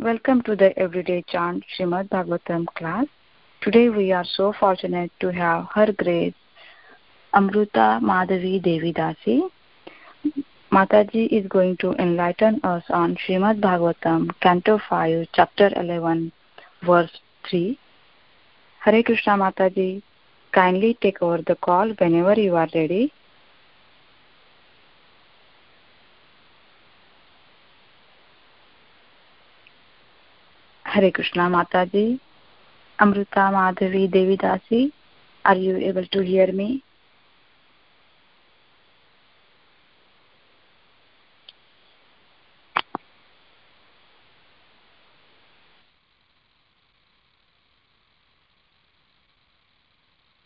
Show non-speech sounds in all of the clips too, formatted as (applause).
Welcome to the Everyday Chant Srimad Bhagavatam class. Today we are so fortunate to have Her Grace Amruta Madhavi Devi Dasi. Mataji is going to enlighten us on Srimad Bhagavatam, Canto 5, Chapter 11, Verse 3. Hare Krishna Mataji, kindly take over the call whenever you are ready. Hare Krishna Mataji, Amrita Madhavi Devidasi, are you able to hear me?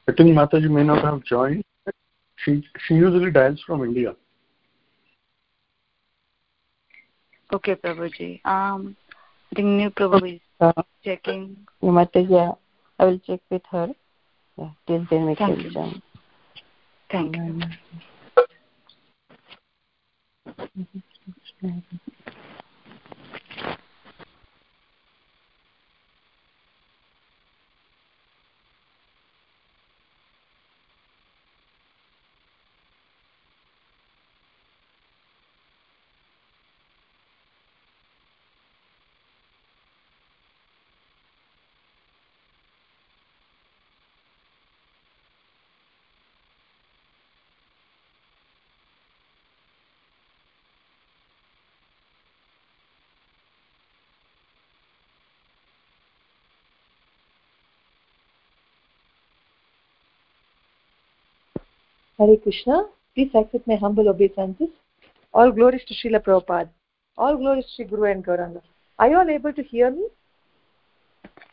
I think Mataji may not have joined. She she usually dials from India. Okay, Prabhuji. Um, I think new Prabhu is Uh, checking. Mataji, yeah, I will check with her. Yeah, till then we Thank can you. join. Thank you. Hare Krishna. Please accept my humble obeisances. All glories to Srila Prabhupada. All glories to Sri Guru and Gauranga. Are you all able to hear me?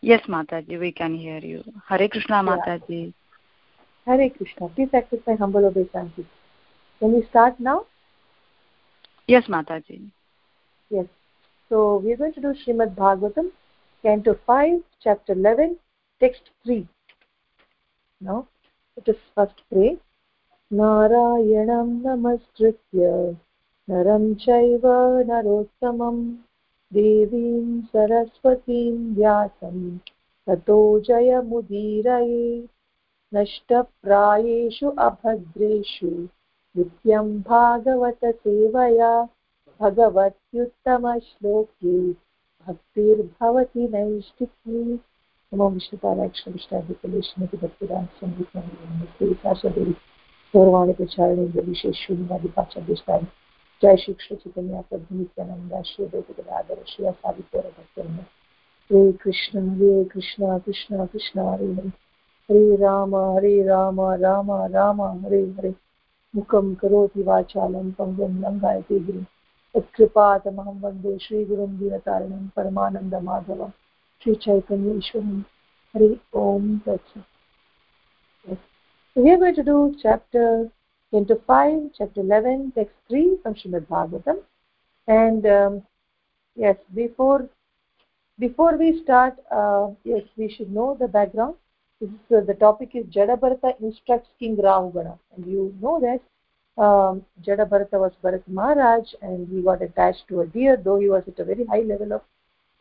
Yes, Mataji, we can hear you. Hare Krishna Yeah. Mataji. Hare Krishna. Please accept my humble obeisances. Can we start now? Yes, Mataji. Yes. So we are going to do Srimad Bhagavatam, Canto 5, Chapter 11, Text 3. Now, let us first pray. नारायणं नमस्कृत्य। नरं चैव नरोत्तमं। देवीं सरस्वतीं व्यासं। ततो जयमुदीरये। नष्टप्रायेषु अभद्रेषु। नित्यं भागवतसेवया भगवत्युत्तमश्लोके। भक्तिर्भवति नैष्टिकी नमो विष्णुपालाक्षविष्टाभिकलेशमति भक्तिरासंगीतम् गौरवाणी प्रचारणे विशेषून्यादिपाचार्यस्थान जय श्री कृष्ण, चैतन्य प्रभु नित्यानंद श्री अद्वैत गदाधर श्री असादि गौर भक्तवृंद हरे कृष्ण हरे कृष्ण कृष्ण कृष्ण, हरे हरे. हरे राम हरे राम राम राम, हरे हरे. मुखं करोति वाचालं पङ्गुं लङ्घयति गिरिं. तत्कृपातमहं वंदे श्रीगुरुं दीनतारिणं परमानन्दमाधवं. श्रीचैतन्य ईश्वरं. हरि ओं तत्सत्. So we are going to do chapter canto 5, chapter 11, text 3 from Srimad Bhagavatam. And um, yes, before before we start, uh, yes, we should know the background. This is, uh, the topic is Jadabharata instructs King Rahugana. And you know that um, Jadabharata was Bharat Maharaj and he got attached to a deer, though he was at a very high level of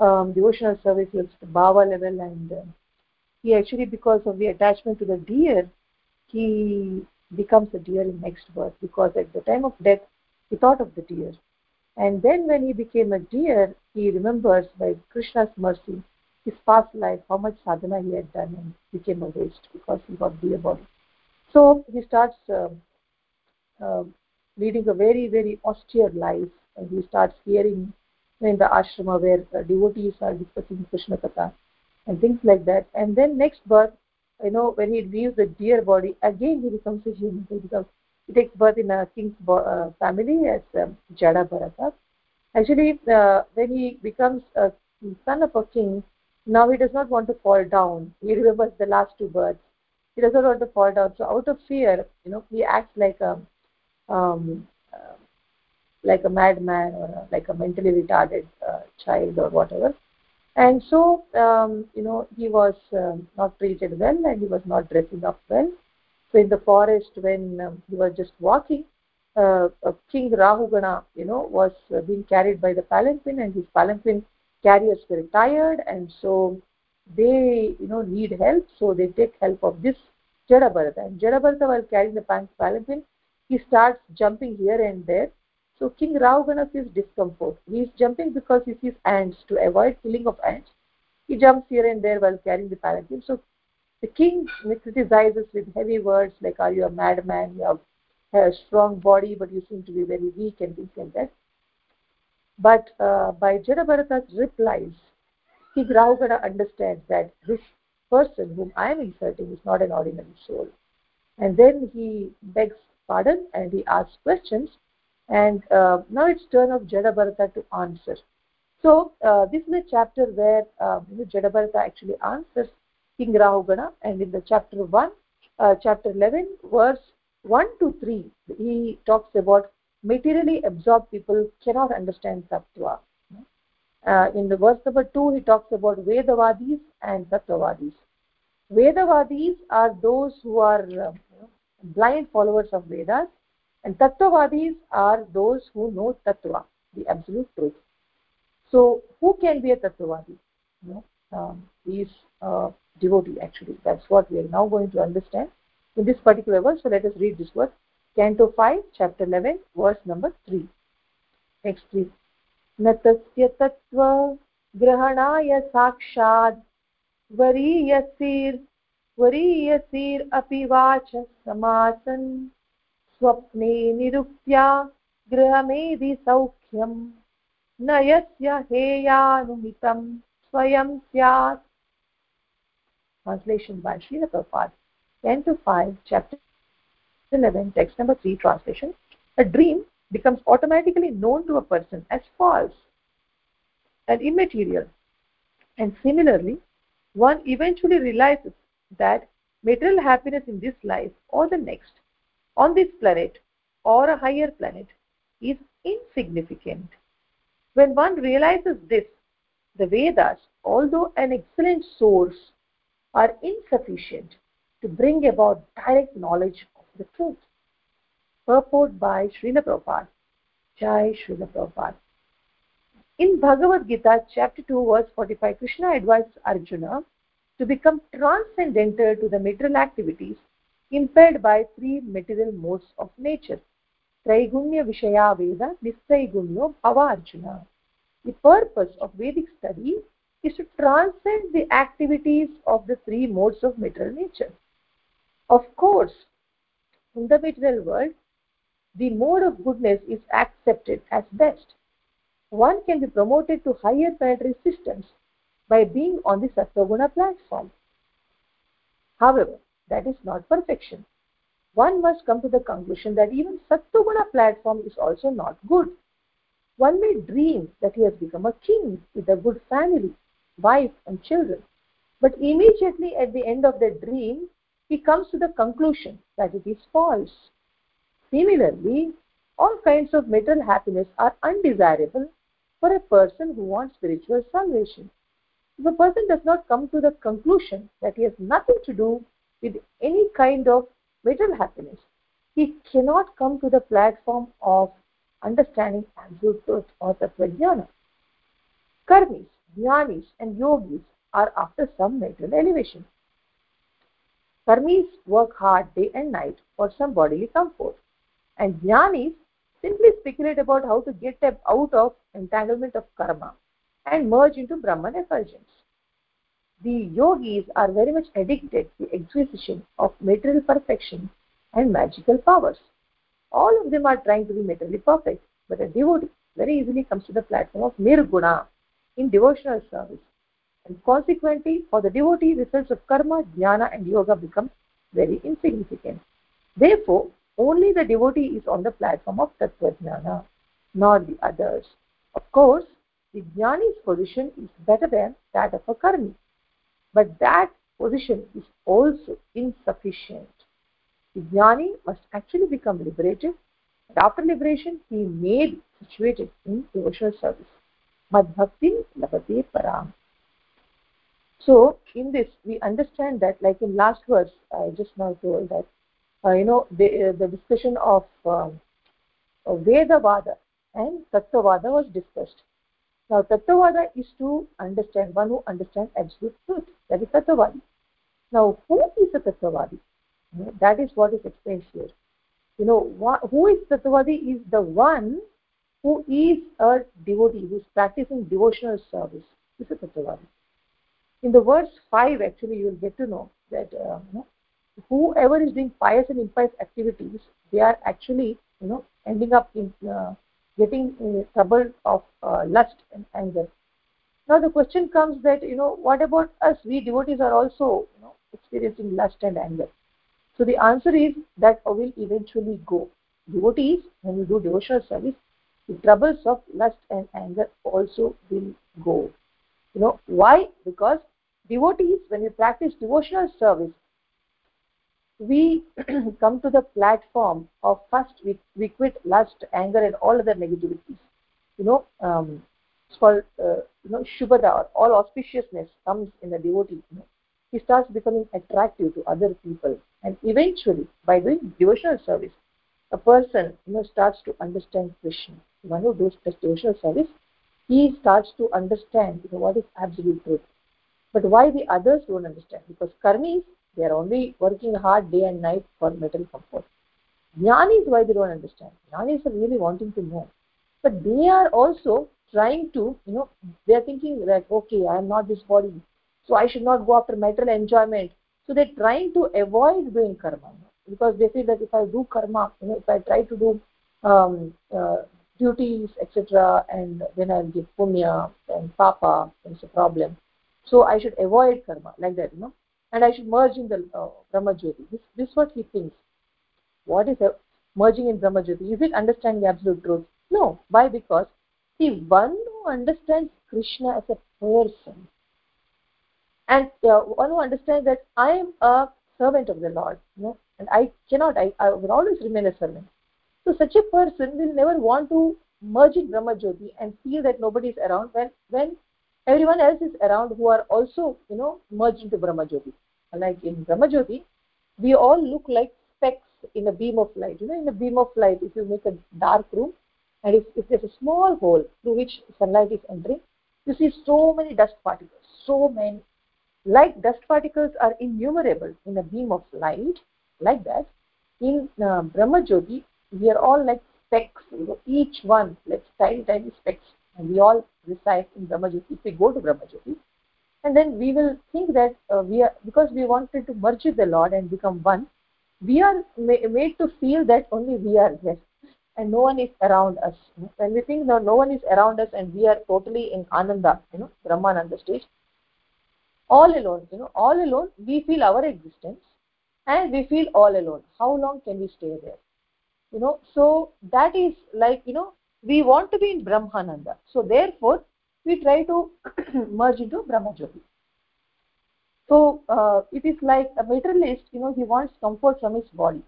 um, devotional service, he was at the Bhava level and uh, he actually, because of the attachment to the deer, he becomes a deer in next birth because at the time of death he thought of the deer. And then when he became a deer he remembers by krishna's mercy his past life how much sadhana he had done and became a waste because he got deer body. So he starts uh, uh, leading a very very austere life. And he starts hearing in the ashrama where uh, devotees are discussing krishna katha and things like that. And then next birth you know, when he leaves the deer body, again he becomes a human. He becomes he takes birth in a king's uh, family as um, Jada Bharata. Actually, uh, when he becomes a son of a king, now he does not want to fall down. He remembers the last two births. He does not want to fall down. So out of fear, you know, he acts like a um, uh, like a madman or a, like a mentally retarded uh, child or whatever and so um, you know he was um, not treated well and he was not dressing up well. So in the forest when um, he was just walking uh, king rahugana you know was uh, being carried by the palanquin and his palanquin carriers were tired and so they you know need help. So they take help of this Jadabharata and Jadabharata while carrying the palanquin he starts jumping here and there so King Rahugana feels discomfort. He is jumping because he sees ants to avoid killing of ants. He jumps here and there while carrying the palanquin. So the king criticizes with heavy words like are you a madman? You have a strong body but you seem to be very weak and things and that. But uh, by Jadabharata's replies, King Rahugana understands that this person whom I am insulting is not an ordinary soul. And then he begs pardon and he asks questions. And uh, now it's turn of Jadabharata to answer. So uh, this is a chapter where uh, Jadabharata actually answers King Rahugana. And in the chapter 1, uh, chapter 11, verse 1 to 3, he talks about materially absorbed people cannot understand tattva. Uh, in the verse number 2, he talks about Vedavadis and Tattvavadis. Vedavadis are those who are uh, blind followers of Vedas, and Tattvavadis are those who know Tattva, the absolute truth. So, who can be a Tattvavadi? You know, um, is a devotee actually. That's what we are now going to understand in this particular verse. So, let us read this verse. Canto 5, chapter 11, verse number 3. Next, please. न तस्य तत्त्वग्रहणाय साक्षात् वरीयसीर् वरीयसीरपि watch समासन् स्वप्ने निरुप्या गृहमेधि सौख्यम् न यस्य स्वयं स्यात् Translation by Srila Prabhupada, Canto 5, chapter 11, text number 3, translation. A dream becomes automatically known to a person as false and immaterial. And similarly, one eventually realizes that material happiness in this life or the next on this planet or a higher planet is insignificant when one realizes this the vedas although an excellent source are insufficient to bring about direct knowledge of the truth. Purport by Srila Prabhupada. Jai Srila Prabhupada. In Bhagavad Gita, chapter 2, verse 45, Krishna advises Arjuna to become transcendental to the material activities impaired by three material modes of nature. Traigunya Vishaya Veda Nistraigunya Bhava Arjuna. The purpose of Vedic study is to transcend the activities of the three modes of material nature. Of course, in the material world, the mode of goodness is accepted as best. One can be promoted to higher planetary systems by being on the Sattva platform. However, that is not perfection. One must come to the conclusion that even Sattva platform is also not good. One may dream that he has become a king with a good family, wife and children. But immediately at the end of the dream, he comes to the conclusion that it is false. Similarly, all kinds of material happiness are undesirable for a person who wants spiritual salvation. If a person does not come to the conclusion that he has nothing to do with any kind of material happiness, he cannot come to the platform of understanding absolute truth or tattva Karmis, jnanis and yogis are after some material elevation. Karmis work hard day and night for some bodily comfort. And jnanis simply speculate about how to get out of entanglement of karma and merge into Brahman effulgence. The yogis are very much addicted to the acquisition of material perfection and magical powers. All of them are trying to be materially perfect, but a devotee very easily comes to the platform of nirguna in devotional service. And consequently for the devotee results of karma jnana and yoga become very insignificant. Therefore only the devotee is on the platform of tattva jnana not the others. Of course the jnani's position is better than that of a karmi but that position is also insufficient. The jnani must actually become liberated. And after liberation he may be situated in devotional service. Mad bhakti labate param. So in this we understand that like in last verse i just now told that uh, you know the, uh, the discussion of um, veda vada and tattva vada was discussed Now, Tattvada is to understand, one who understands absolute truth. That is Tattvadi. Now, who is a Tattvadi? That is what is explained here. You know, who is Tattvadi is the one who is a devotee, who is practicing devotional service. This is Tattvadi. In the verse 5, actually, you will get to know that uh, you know, whoever is doing pious and impious activities, they are actually, you know, ending up in uh, getting in trouble of uh, lust and anger. Now the question comes that, you know, what about us? We devotees are also, you know, experiencing lust and anger. So the answer is that will eventually go. Devotees, when you do devotional service, the troubles of lust and anger also will go. You know, why? Because devotees, when we practice devotional service, we (clears throat) come to the platform of first we, we quit lust, anger, and all other negativities. You know, um, it's called uh, you know shubhada, all auspiciousness comes in the devotee. You know. He starts becoming attractive to other people, and eventually, by doing devotional service, a person you know starts to understand Krishna. One who does devotional service, he starts to understand you know, what is absolute truth. But why the others don't understand? Because karmis they are only working hard day and night for material comfort. Jnanis, why they don't understand? Jnanis are really wanting to know. But they are also trying to, you know, they are thinking like, okay, I am not this body, so I should not go after material enjoyment. So they're trying to avoid doing karma because they feel that if I do karma, you know, if I try to do um, uh, duties, etc., and then I'll give punya and papa, it's a problem. So I should avoid karma like that, you know and I should merge in the uh, Brahma Jyoti. This, this is what he thinks. What is merging in Brahma Jyoti? Is it understanding the absolute truth? No. Why? Because see, one who understands Krishna as a person, and uh, one who understands that I am a servant of the Lord, you know, and I cannot, I, I will always remain a servant. So such a person will never want to merge in Brahma Jyoti and feel that nobody is around when when everyone else is around who are also, you know, merged into Brahma Jyoti like in Brahmajyoti, we all look like specks in a beam of light. You know, in a beam of light, if you make a dark room, and if, if there's a small hole through which sunlight is entering, you see so many dust particles, so many. Like dust particles are innumerable in a beam of light, like that, in uh, Brahmajyoti, we are all like specks, you know, each one like tiny, tiny specks, and we all reside in Brahmajyoti. If we go to Brahmajyoti, and then we will think that uh, we are because we wanted to merge with the lord and become one we are ma made to feel that only we are there and no one is around us. When we think no, no one is around us and we are totally in ananda you know brahmananda stage all alone you know all alone we feel our existence and we feel all alone. How long can we stay there? You know so that is like you know we want to be in brahmananda. So therefore we try to (clears throat) merge into Brahmajyoti. So uh, it is like a materialist, you know, he wants comfort from his body.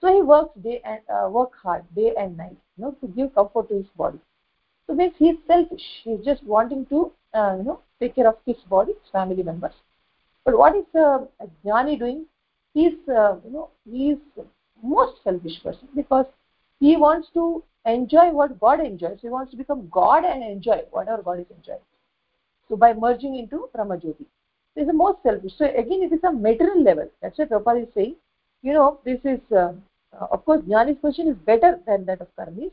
So he works day and uh, work hard day and night, you know, to give comfort to his body. So means he is selfish. He is just wanting to, uh, you know, take care of his body, his family members. But what is uh, jnani doing? He is, uh, you know, he is most selfish person because he wants to enjoy what God enjoys. He wants to become God and enjoy whatever God is enjoying. So by merging into Brahmajyoti. This is the most selfish. So again, it is a material level. That's what Prabhupada is saying. You know, this is, uh, uh, of course, Jnani's position is better than that of Karmis.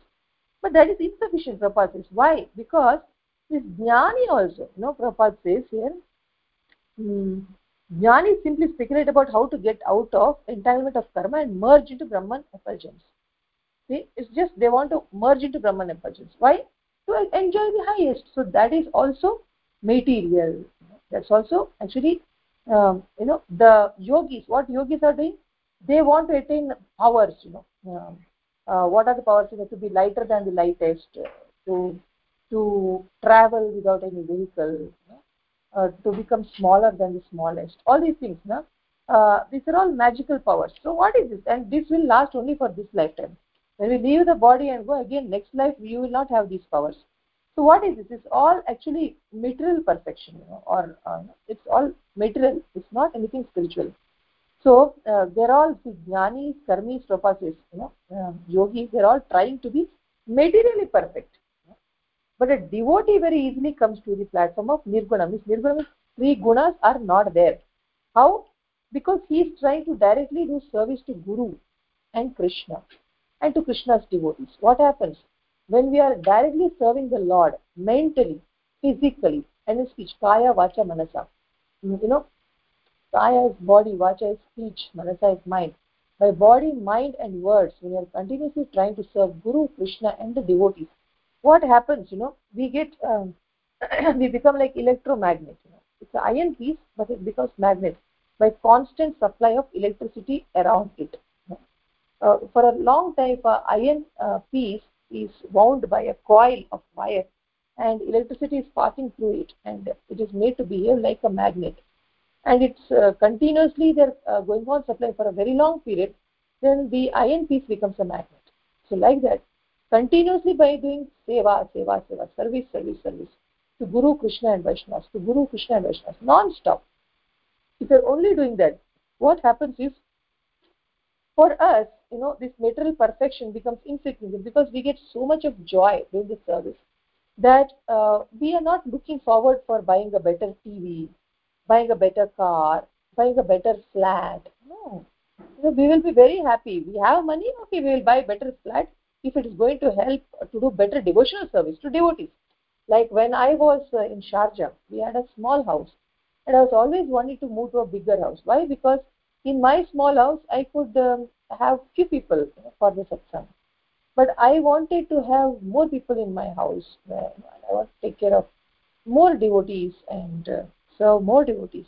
But that is insufficient, Prabhupada says. Why? Because this Jnani also, you know, Prabhupada says here, hmm, Jnani simply speculate about how to get out of entanglement of karma and merge into Brahman effulgence. See, it's just they want to merge into Brahman effulgence. Why? To enjoy the highest. So that is also material. That's also actually, um, you know, the yogis, what yogis are doing? They want to attain powers, you know. Um, uh, what are the powers? You know, to be lighter than the lightest, to to travel without any vehicle, uh, to become smaller than the smallest. All these things, no? Uh, these are all magical powers. So what is this? And this will last only for this lifetime when we leave the body and go again next life you will not have these powers so what is this it's all actually material perfection you know or uh, it's all material it's not anything spiritual so uh, they're all jnanis karmis propasis you know uh, yogis they're all trying to be materially perfect But a devotee very easily comes to the platform of Nirguna. Means Nirguna three gunas are not there. How? Because he is trying to directly do service to Guru and Krishna and to Krishna's devotees. What happens? When we are directly serving the Lord mentally, physically, and in speech, kaya, vacha, manasa. You know, kaya is body, vacha is speech, manasa is mind. By body, mind, and words, when you are continuously trying to serve Guru, Krishna, and the devotees, what happens? You know, we get, um, (clears throat) we become like electromagnet. You know, it's an iron piece, but it becomes magnet by constant supply of electricity around it. Uh, for a long time, an iron uh, piece is wound by a coil of wire, and electricity is passing through it, and it is made to behave like a magnet and it's uh, continuously they're uh, going on supply for a very long period, then the iron piece becomes a magnet. So like that, continuously by doing seva, seva, seva, service, service, service to Guru, Krishna and Vaishnavas, to Guru, Krishna and Vaishnavas, non-stop. If you're only doing that, what happens is, for us, you know, this material perfection becomes insignificant because we get so much of joy doing the service that uh, we are not looking forward for buying a better TV, buying a better car, buying a better flat. No. So we will be very happy. We have money, okay, we will buy better flat if it is going to help to do better devotional service to devotees. Like when I was uh, in Sharjah, we had a small house and I was always wanting to move to a bigger house. Why? Because in my small house, I could um, have few people for the satsang. But I wanted to have more people in my house. I want to take care of more devotees and uh, serve more devotees.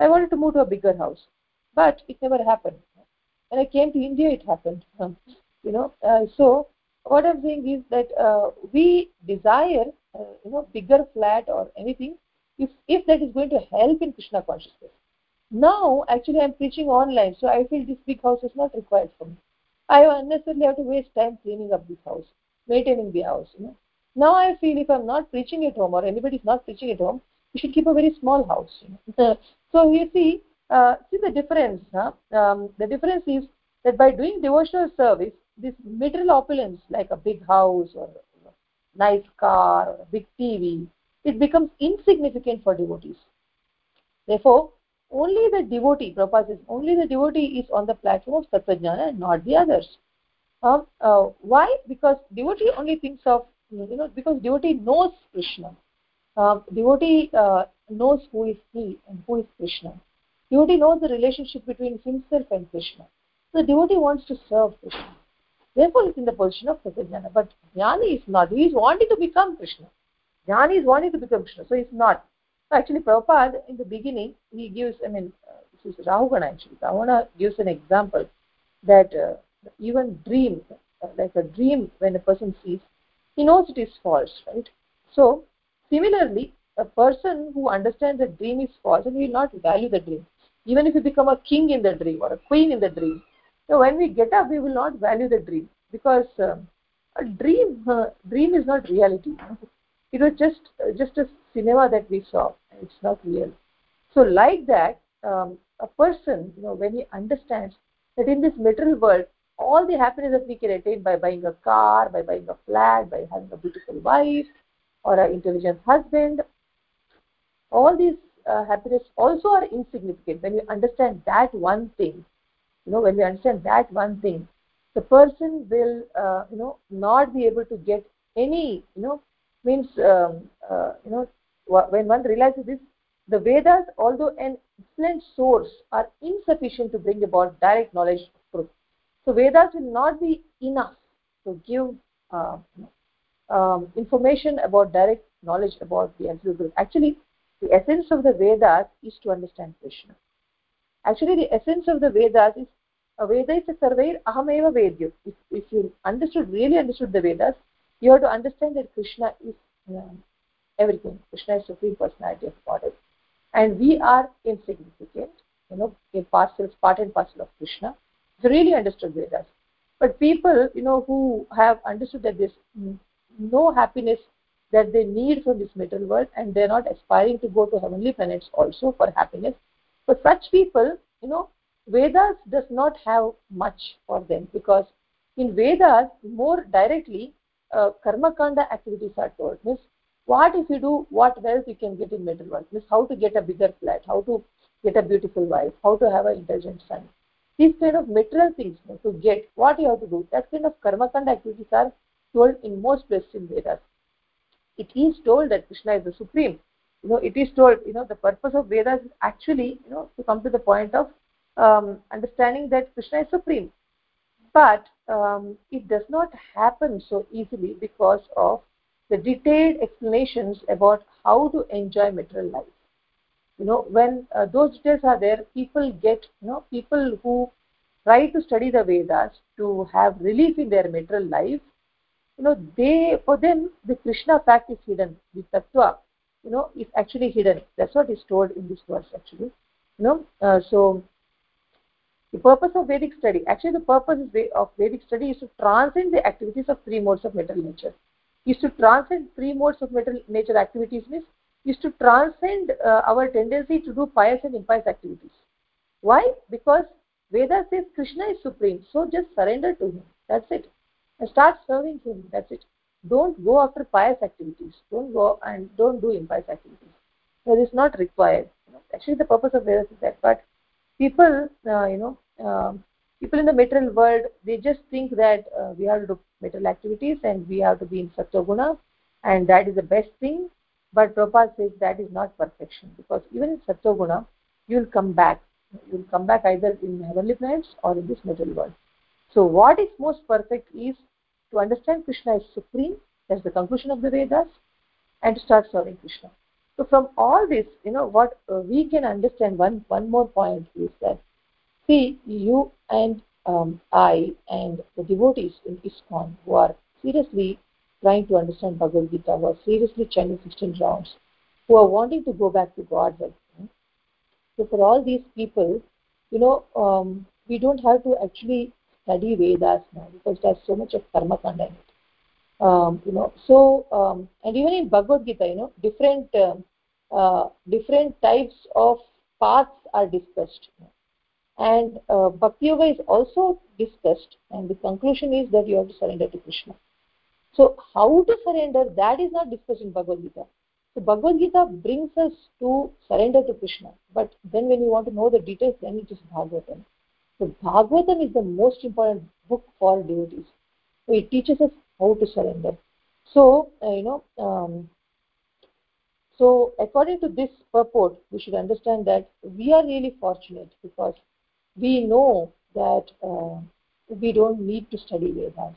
I wanted to move to a bigger house, but it never happened. When I came to India, it happened. (laughs) you know, uh, so what I'm saying is that uh, we desire, uh, you know, bigger flat or anything, if if that is going to help in Krishna consciousness. Now, actually, I'm preaching online, so I feel this big house is not required for me. I unnecessarily have to waste time cleaning up this house, maintaining the house. You know. Now I feel if I'm not preaching at home or anybody is not preaching at home, you should keep a very small house. You know? (laughs) so you see, uh, see the difference. Huh? Um, the difference is that by doing devotional service, this material opulence like a big house or know, nice car or a big TV, it becomes insignificant for devotees. Therefore, only the devotee, Prabhupada says, only the devotee is on the platform of Tattvajnana and not the others. Um, uh, why? Because devotee only thinks of, you know, because devotee knows Krishna uh, devotee uh, knows who is he and who is Krishna. Devotee knows the relationship between himself and Krishna. So the devotee wants to serve Krishna. Therefore, he's in the position of Pratyajnana. But Jnani is not. He is wanting to become Krishna. Jnani is wanting to become Krishna. So he's not. Actually, Prabhupada, in the beginning, he gives, I mean, uh, this is Rahugana actually. Rahugana gives an example that uh, even dream, uh, like a dream when a person sees, he knows it is false, right? So Similarly, a person who understands that dream is false and he will not value the dream. Even if you become a king in the dream or a queen in the dream, so when we get up, we will not value the dream because um, a dream, uh, dream is not reality. It was just just a cinema that we saw. It's not real. So like that, um, a person, you know, when he understands that in this material world, all the happiness that we can attain by buying a car, by buying a flat, by having a beautiful wife, or an intelligent husband all these uh, happiness also are insignificant when you understand that one thing you know when you understand that one thing the person will uh, you know not be able to get any you know means um, uh, you know when one realizes this the vedas although an excellent source are insufficient to bring about direct knowledge of truth so vedas will not be enough to give uh, um, information about direct knowledge about the absolute truth. Actually, the essence of the Vedas is to understand Krishna. Actually, the essence of the Vedas is a Veda is a surveyor ahameva vedyo. If, if you understood, really understood the Vedas, you have to understand that Krishna is um, everything. Krishna is supreme personality of Godhead. And we are insignificant, you know, in parcels, part and parcel of Krishna. You really understood Vedas. But people, you know, who have understood that mm, no happiness that they need from this material world and they're not aspiring to go to heavenly planets also for happiness for such people you know vedas does not have much for them because in vedas more directly uh, karma kanda activities are told means what if you do what wealth you can get in material world? Means how to get a bigger flat? How to get a beautiful wife? How to have an intelligent son? These kind of material things you know, to get what you have to do that kind of karma kanda activities are told in most places in vedas. It is told that krishna is the supreme. You know it is told you know the purpose of vedas is actually you know to come to the point of um, understanding that krishna is supreme but um, it does not happen so easily because of the detailed explanations about how to enjoy material life. You know when uh, those details are there people get you know people who try to study the vedas to have relief in their material life you know they for them the krishna fact is hidden the tattva you know is actually hidden. That's what is told in this verse actually. You know uh, so the purpose of vedic study actually the purpose of vedic study is to transcend the activities of three modes of material nature. Is to transcend three modes of material nature activities means is to transcend uh, our tendency to do pious and impious activities. Why? Because veda says krishna is supreme so just surrender to him. That's it. And start serving him. That's it. Don't go after pious activities. Don't go and don't do impious activities. That is not required. Actually the purpose of vedas is that. But people uh, you know uh, people in the material world they just think that uh, we have to do material activities and we have to be in sattva and that is the best thing. But Prabhupada says that is not perfection because even in sattva you will come back. You will come back either in heavenly planets or in this material world. So what is most perfect is to understand krishna is supreme. That's the conclusion of the vedas and to start serving krishna. So from all this you know what uh, we can understand one one more point is that see you and um, i and the devotees in ISKCON who are seriously trying to understand bhagavad gita who are seriously chanting 16 rounds who are wanting to go back to godhead so for all these people you know um, we don't have to actually study vedas now because there's so much of karma it. Um, you know so um, and even in bhagavad gita you know different uh, uh, different types of paths are discussed and uh, bhakti yoga is also discussed and the conclusion is that you have to surrender to krishna. So how to surrender that is not discussed in bhagavad gita. So bhagavad gita brings us to surrender to krishna. But then when you want to know the details then it is bhagavatam. So bhagavatam is the most important book for devotees. So it teaches us how to surrender. So uh, you know um, so according to this purport we should understand that we are really fortunate because we know that uh, we don't need to study vedas.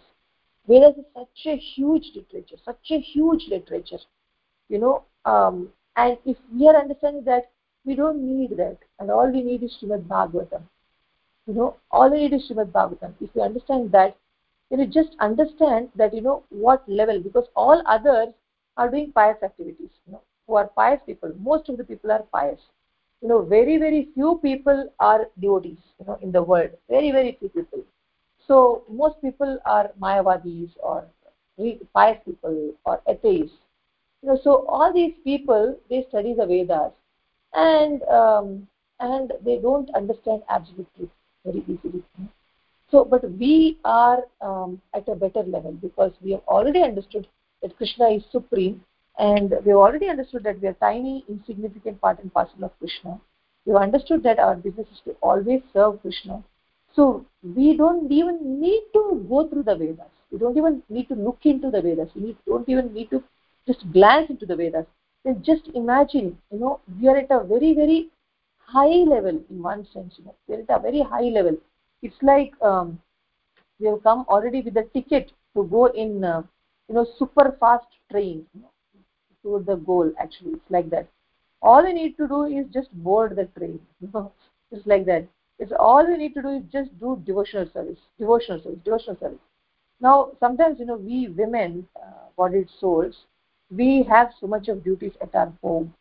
Vedas is such a huge literature such a huge literature you know um, and if we are understanding that we don't need that. And all we need is Srimad Bhagavatam. You know all we need is Srimad Bhagavatam. If you understand that then you just understand that you know what level because all others are doing pious activities you know who are pious people. Most of the people are pious you know very very few people are devotees you know in the world. Very very few people. So most people are mayavadis or pious people or atheists. You know so all these people they study the vedas and um, and they don't understand absolute truth very easily. So but we are um, at a better level because we have already understood that krishna is supreme and we have already understood that we are tiny insignificant part and parcel of krishna. We have understood that our business is to always serve krishna. So we don't even need to go through the vedas. We don't even need to look into the vedas. We don't even need to just glance into the vedas. Then just imagine you know we are at a very very high level in one sense you know. We are at a very high level. It's like um, we have come already with a ticket to go in uh, you know super fast train you know, to the goal actually. It's like that. All you need to do is just board the train. (laughs) Just like that. It's all you need to do is just do devotional service devotional service devotional service. Now sometimes you know we women uh, bodied souls we have so much of duties at our home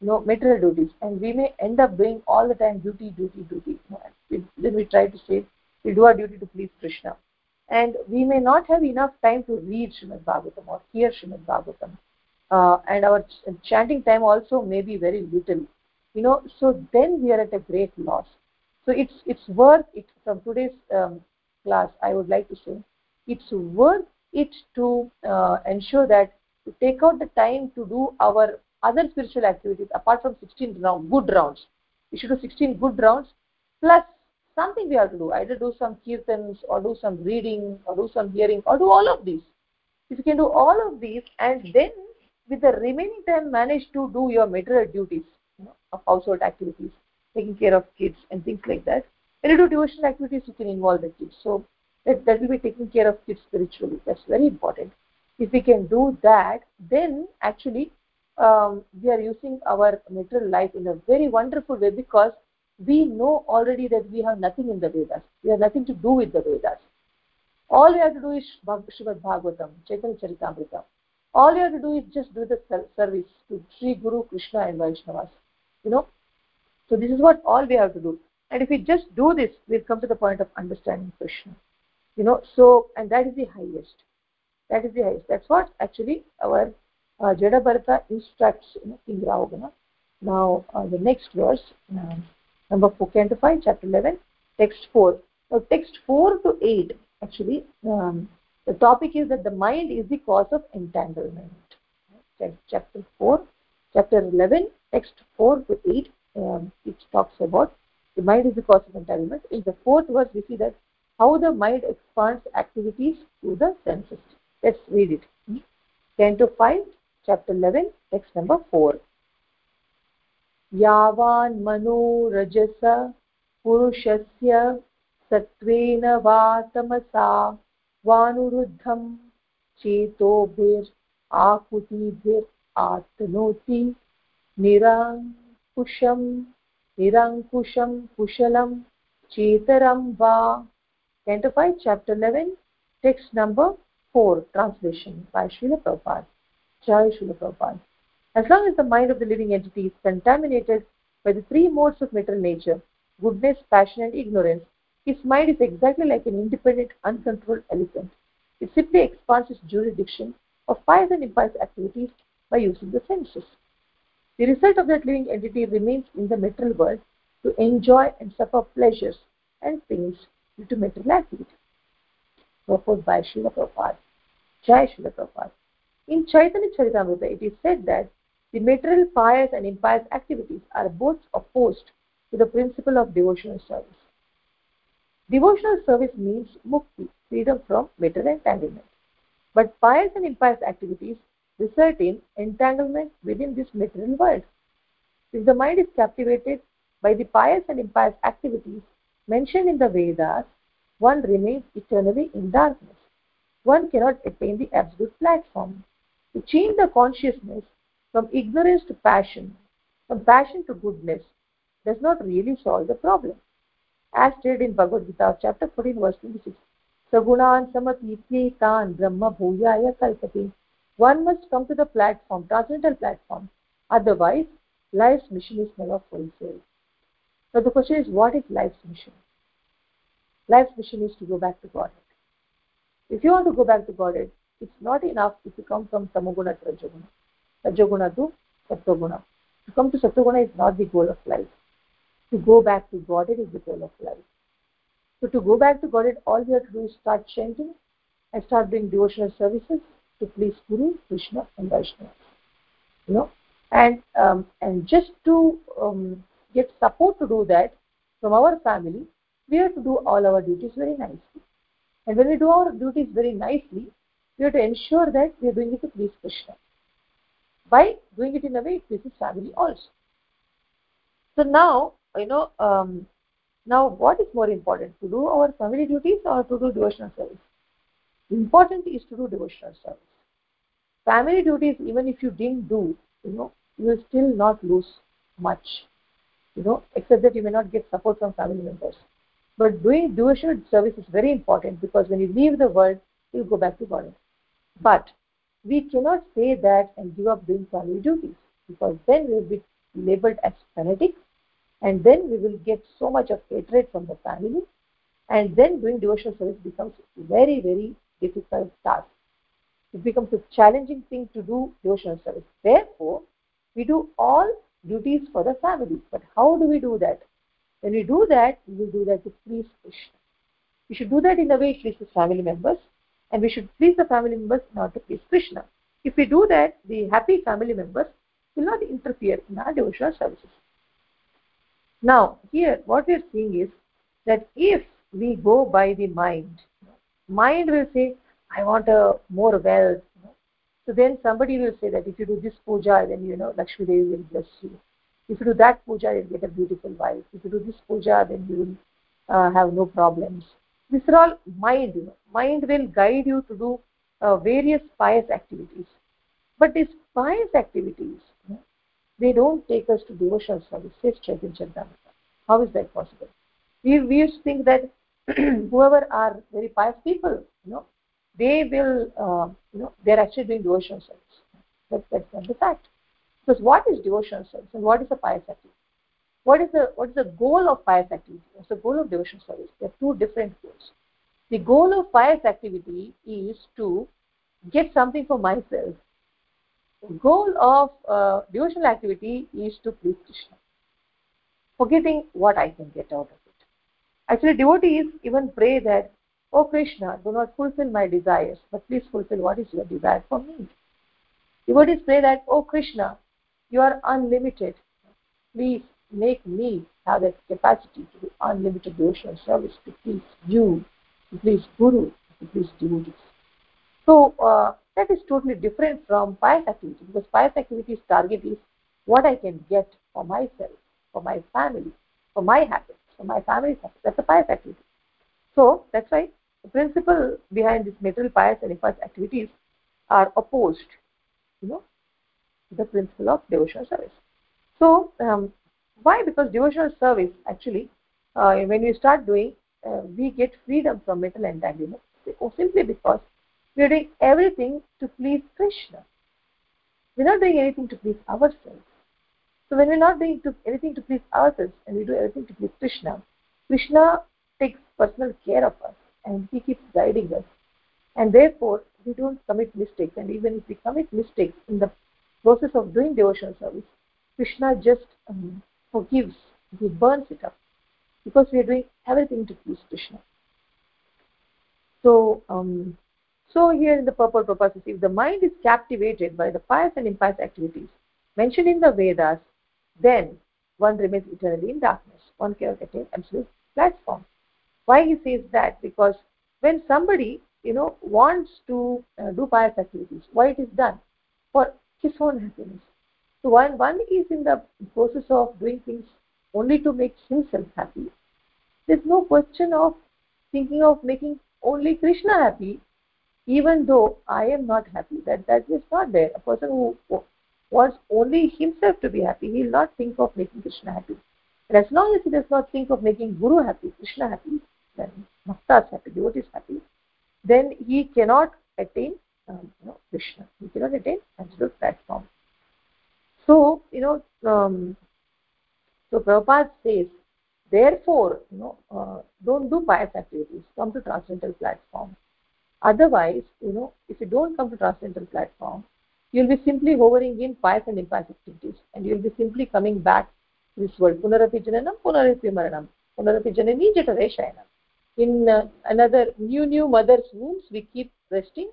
you know material duties and we may end up doing all the time duty duty duty. We, then we try to say we do our duty to please krishna. And we may not have enough time to read Srimad Bhagavatam or hear Srimad Bhagavatam uh, and our ch chanting time also may be very little you know so then we are at a great loss so it's it's worth it from today's um, class i would like to say it's worth it to uh, ensure that to take out the time to do our other spiritual activities apart from 16 round, good rounds. We should do 16 good rounds plus something we have to do. Either do some kirtans or do some reading or do some hearing or do all of these. If you can do all of these and then with the remaining time manage to do your material duties you know, of household activities, taking care of kids and things like that. When you do devotional activities, you can involve the kids. So that, that will be taking care of kids spiritually. That's very important. If we can do that, then actually um, we are using our material life in a very wonderful way because we know already that we have nothing in the Vedas. We have nothing to do with the Vedas. All we have to do is Srimad Bhagavatam, Chaitanya Charitamrita. All you have to do is just do the service to Sri Guru, Krishna and Vaishnavas. You know? So this is what all we have to do. And if we just do this, we'll come to the point of understanding Krishna. You know, so, and that is the highest. That is the highest. That's what actually our uh, Jada Bharata instructs you know, in Rahugana. Now, uh, the next verse, uh, number 4, canto 5, chapter 11, text 4. Now, text 4 to 8, actually, um, the topic is that the mind is the cause of entanglement. Chapter 4 chapter 11 text 4 to 8 um, it talks about the mind is the cause of entanglement. In the fourth verse we see that how the mind expands activities through the senses. Let's read it. canto 5 chapter 11 text number 4 यावान् rajasa पुरुषस्य सत्त्वेन वा तमसा वानुरुद्धं चेतोभिर् आकुतिभिरात्नोति निराङ्कुशं निरङ्कुशं कुशलं चेतरं वा Canto 5, chapter 11, text number 4, translation by Srila Prabhupada. Jai Srila Prabhupada. As long as the mind of the living entity is contaminated by the three modes of material nature, goodness, passion, and ignorance, his mind is exactly like an independent, uncontrolled elephant. It simply expands its jurisdiction of pious and impious activities by using the senses. The result of that living entity remains in the material world to enjoy and suffer pleasures and pains due to material activity. Purport by Srila Prabhupada. Jai Srila Prabhupada. In Chaitanya Charitamrita, it is said that the material pious and impious activities are both opposed to the principle of devotional service. Devotional service means mukti, freedom from material entanglement. But pious and impious activities result in entanglement within this material world. If the mind is captivated by the pious and impious activities mentioned in the Vedas, one remains eternally in darkness. One cannot attain the absolute platform. To change the consciousness from ignorance to passion, from passion to goodness, does not really solve the problem as stated in Bhagavad Gita, chapter 14, verse 26. Sagunan samatityetan brahma bhuyaya kalpati. One must come to the platform, transcendental platform. Otherwise, life's mission is never fulfilled. So the question is, what is life's mission? Life's mission is to go back to Godhead. If you want to go back to Godhead, it's not enough if you come from Tamoguna to Rajoguna. Rajoguna to Sattoguna. To come to Sattoguna is not the goal of life to go back to Godhead is the goal of life. So to go back to Godhead, all we have to do is start chanting and start doing devotional services to please Guru, Krishna, and Vaishnava. You know, and um, and just to um, get support to do that from our family, we have to do all our duties very nicely. And when we do our duties very nicely, we have to ensure that we are doing it to please Krishna. By doing it in a way it pleases family also. So now you know, um, now what is more important, to do our family duties or to do devotional service? Important is to do devotional service. Family duties, even if you didn't do, you know, you will still not lose much, you know, except that you may not get support from family members. But doing devotional service is very important because when you leave the world, you go back to God. But we cannot say that and give up doing family duties because then we will be labeled as fanatics and then we will get so much of hatred from the family. And then doing devotional service becomes very very difficult task. It becomes a challenging thing to do devotional service. Therefore we do all duties for the family. But how do we do that? When we do that we will do that to please krishna. We should do that in a way it pleases family members. And we should please the family members not to please krishna. If we do that the happy family members will not interfere in our devotional services now here what we are seeing is that if we go by the mind mind will say i want a more wealth. So then somebody will say that if you do this puja then you know lakshmi devi will bless you. If you do that puja you'll get a beautiful wife. If you do this puja then you will uh, have no problems. These are all mind mind will guide you to do uh, various pious activities. But these pious activities you know, they don't take us to devotional service. Says Chaitanya how is that possible? We, we used to think that (clears throat) whoever are very pious people you know they will uh, you know they're actually doing devotional service. That, that's not the fact. Because what is devotional service and what is a pious activity? What is the what is the goal of pious activity? What's the goal of devotional service? There are two different goals. The goal of pious activity is to get something for myself goal of uh, devotional activity is to please krishna. Forgetting what i can get out of it. Actually devotees even pray that oh krishna do not fulfill my desires but please fulfill what is your desire for me. Devotees pray that oh krishna you are unlimited. Please make me have that capacity to do unlimited devotional service to please you, to please Guru, to please devotees. So uh, that is totally different from pious activity because pious activity's target is what I can get for myself, for my family, for my happiness, for my family's happiness. That's a pious activity. So that's why the principle behind this material pious and impious activities are opposed, you know, the principle of devotional service. So um, why? Because devotional service, actually, uh, when we start doing, uh, we get freedom from mental entanglement. Or simply because we are doing everything to please Krishna. We're not doing anything to please ourselves. So when we're not doing to, anything to please ourselves and we do everything to please Krishna, Krishna takes personal care of us and he keeps guiding us. And therefore, we don't commit mistakes. And even if we commit mistakes in the process of doing devotional service, Krishna just um, forgives, he burns it up because we are doing everything to please Krishna. So, um, so here in the purport Prabhupada if the mind is captivated by the pious and impious activities mentioned in the Vedas, then one remains eternally in darkness. One cannot attain absolute platform. Why he says that? Because when somebody, you know, wants to uh, do pious activities, why it is done? For his own happiness. So while one is in the process of doing things only to make himself happy, there's no question of thinking of making only Krishna happy, even though I am not happy. That that is not there. A person who wants only himself to be happy, he will not think of making Krishna happy. And as long as he does not think of making Guru happy, Krishna happy, then Bhaktas happy, devotees happy, then he cannot attain um, you know, Krishna. He cannot attain absolute platform. So, you know, um, so Prabhupada says, therefore, you know, uh, don't do pious activities, come to transcendental platform. Otherwise, you know, if you don't come to transcendental platform, you'll be simply hovering in pious and impious activities, and you'll be simply coming back to this world. Punarapi jananam, punarapi maranam, punarapi janani jatareshayanam. In uh, another new, new mother's wombs, we keep resting,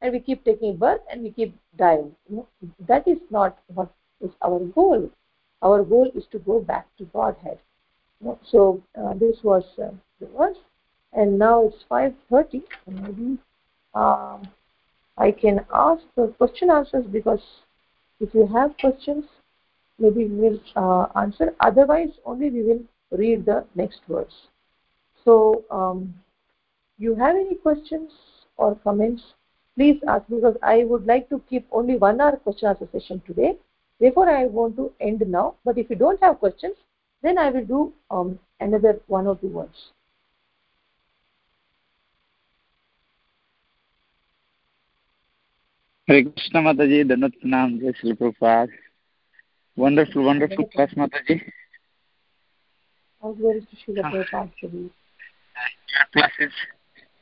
and we keep taking birth, and we keep dying. You know, that is not what is our goal. Our goal is to go back to Godhead. So uh, this was uh, the verse, and now it's 5:30. Maybe um, I can ask the question answers because if you have questions, maybe we will uh, answer. Otherwise, only we will read the next verse. So, um, you have any questions or comments? Please ask because I would like to keep only one hour question answer session today Therefore, I want to end now. But if you don't have questions, then I will do um, another one or two words. Hare Krishna Mataji, Dandavat Pranam, Jai Sri Prabhupada. Wonderful, wonderful class Mataji. All glories to Srila Prabhupada. Your class is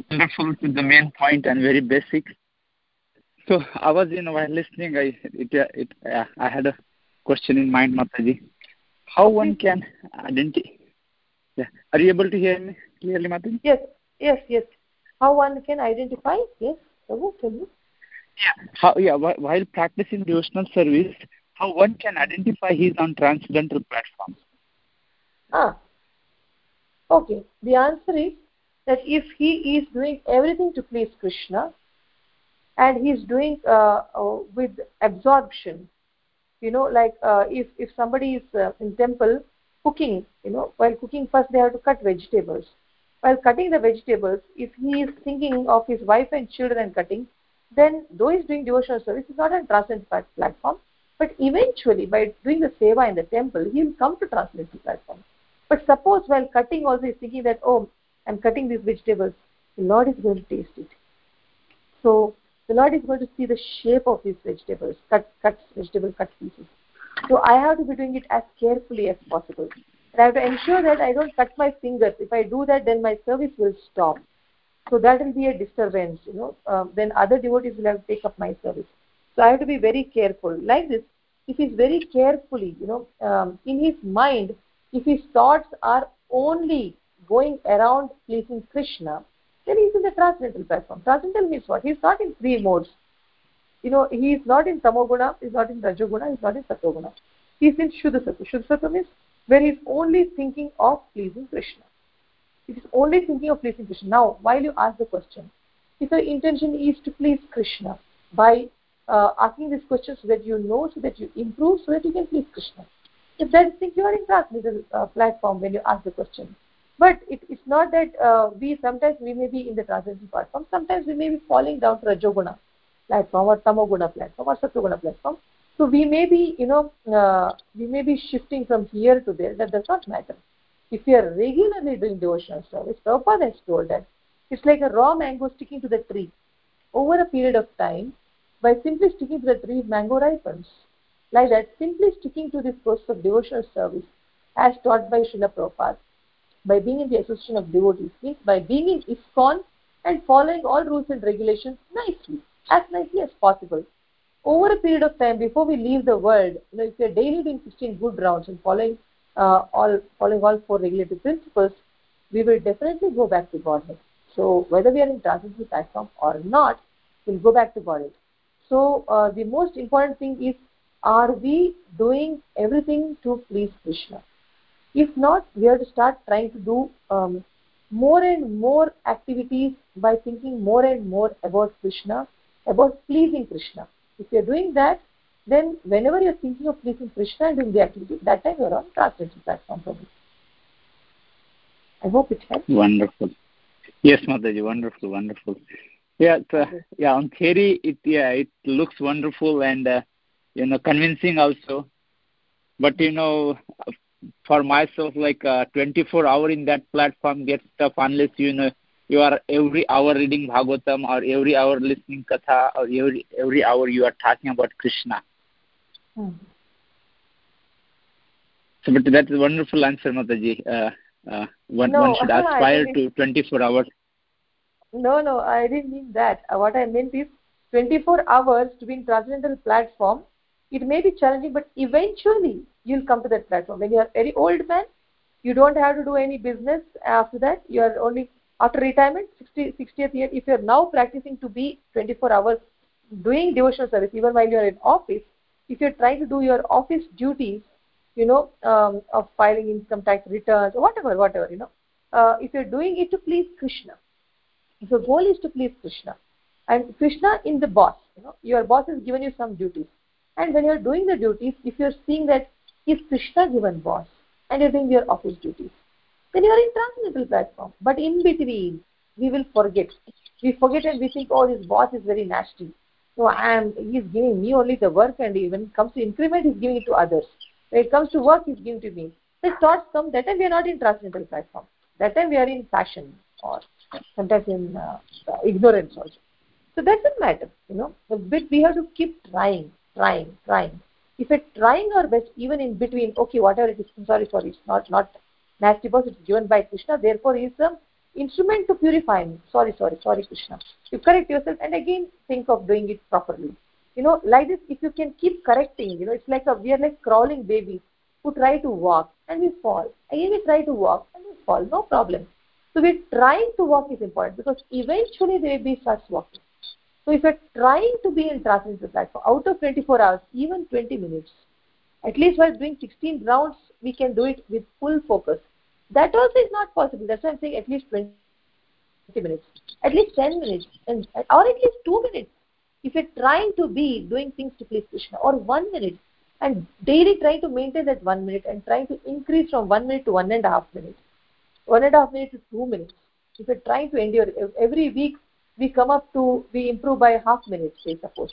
wonderful to the main point and very basic. So I was, you know, while listening, I it, it uh, I had a question in mind, Mataji. How one can identify? Yeah. Are you able to hear me clearly, Mataji? Yes, yes, yes. How one can identify? Yes, Prabhu, tell me. Yeah. How, yeah, while practicing devotional service, how one can identify he's on transcendental platform? Ah. Okay. The answer is that if he is doing everything to please Krishna and he is doing uh, uh, with absorption, you know, like uh, if if somebody is uh, in temple cooking, you know, while cooking first they have to cut vegetables. While cutting the vegetables, if he is thinking of his wife and children and cutting, then though he's doing devotional service, he's not on transcendental platform, but eventually by doing the seva in the temple, he will come to transcendental platform. But suppose while cutting also he's thinking that, oh, I'm cutting these vegetables, the Lord is going to taste it. So the Lord is going to see the shape of these vegetables, cut, cut vegetable cut pieces. So I have to be doing it as carefully as possible. And I have to ensure that I don't cut my fingers. If I do that, then my service will stop so that will be a disturbance you know um, then other devotees will have to take up my service. So i have to be very careful. Like this if he's very carefully you know um, in his mind if his thoughts are only going around pleasing krishna then he's in the transcendental platform. Transcendental means what? He's not in three modes. You know he is not in tamoguna he's not in rajoguna he's not in satoguna he's in shuddha sattva shuddha sattva means where he's only thinking of pleasing krishna it is only thinking of pleasing krishna. Now while you ask the question if your intention is to please krishna by uh, asking this question so that you know so that you improve so that you can please krishna. If that is thing you are in transcendental uh, platform when you ask the question. But it, it's not that uh, we sometimes we may be in the transcendental platform. Sometimes we may be falling down to rajoguna platform or tamoguna platform or satoguna platform. So we may be you know uh, we may be shifting from here to there. That does not matter if you are regularly doing devotional service, Prabhupada has told that it's like a raw mango sticking to the tree. Over a period of time, by simply sticking to the tree, mango ripens. Like that, simply sticking to this process of devotional service, as taught by Srila Prabhupada, by being in the association of devotees, means by being in ISKCON and following all rules and regulations nicely, as nicely as possible. Over a period of time, before we leave the world, you know, if we are daily doing 16 good rounds and following all following all four regulative principles, we will definitely go back to Godhead. So whether we are in transcendental platform or not, we'll go back to Godhead. So uh, the most important thing is, are we doing everything to please Krishna? If not, we have to start trying to do um, more and more activities by thinking more and more about Krishna, about pleasing Krishna. If you are doing that, then whenever you're thinking of pleasing Krishna and doing the activity, that time you're on transcendental platform probably. I hope it helps. Wonderful. Yes, Mataji, wonderful, wonderful. Yeah, uh, yeah. On theory, it yeah, it looks wonderful and uh, you know convincing also. But you know, for myself, like uh, 24 hour in that platform gets tough unless you know you are every hour reading Bhagavatam or every hour listening Katha or every every hour you are talking about Krishna. Hmm. So, but that's a wonderful answer, Mataji. Uh, uh, one, no, one should (laughs) aspire to 24 hours. No, no, I didn't mean that. Uh, what I meant is 24 hours to be in transcendental platform. It may be challenging, but eventually you'll come to that platform. When you are very old man, you don't have to do any business after that. You are only after retirement, 60, 60th year. If you are now practicing to be 24 hours doing devotional service, even while you are in office, if you're trying to do your office duties you know um, of filing income tax returns or whatever whatever you know uh, if you're doing it to please krishna if your goal is to please krishna and krishna in the boss you know your boss has given you some duties and when you're doing the duties if you're seeing that is krishna given boss and you're doing your office duties then you are in transcendental platform. But in between we will forget. We forget and we think oh this boss is very nasty so I am, he's giving me only the work and when it comes to increment, he's giving it to others. When it comes to work, he's giving to me. The thoughts come, that time we are not in transcendental platform. That time we are in passion or sometimes in uh, ignorance also. So that doesn't matter, you know. But we have to keep trying, trying, trying. If we're trying our best, even in between, okay, whatever it is, sorry, sorry, it's not, not nasty boss, it's given by Krishna, therefore he is instrument to purify me. Sorry, sorry, sorry, Krishna. You correct yourself and again think of doing it properly. You know, like this, if you can keep correcting, you know, it's like a, we are like crawling babies who try to walk and we fall. Again, we try to walk and we fall. No problem. So we're trying to walk is important because eventually the baby starts walking. So if you're trying to be in transcendental platform, out of 24 hours, even 20 minutes, at least while doing 16 rounds, we can do it with full focus. That also is not possible. That's why I'm saying at least 20 minutes, at least 10 minutes, and or at least two minutes. If you're trying to be doing things to please Krishna, or one minute, and daily trying to maintain that one minute and trying to increase from one minute to one and a half minutes, one and a half minutes to two minutes. If you're trying to endure every week, we come up to we improve by half minute, say suppose.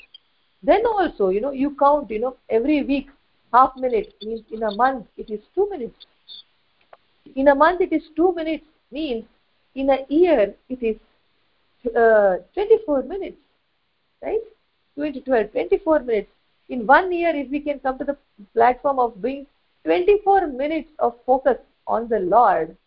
Then also, you know, you count, you know, every week half minute means in a month it is two minutes. In a month it is two minutes means in a year it is uh, 24 minutes, right? 20, 12, 24 minutes. In one year, if we can come to the platform of doing 24 minutes of focus on the Lord,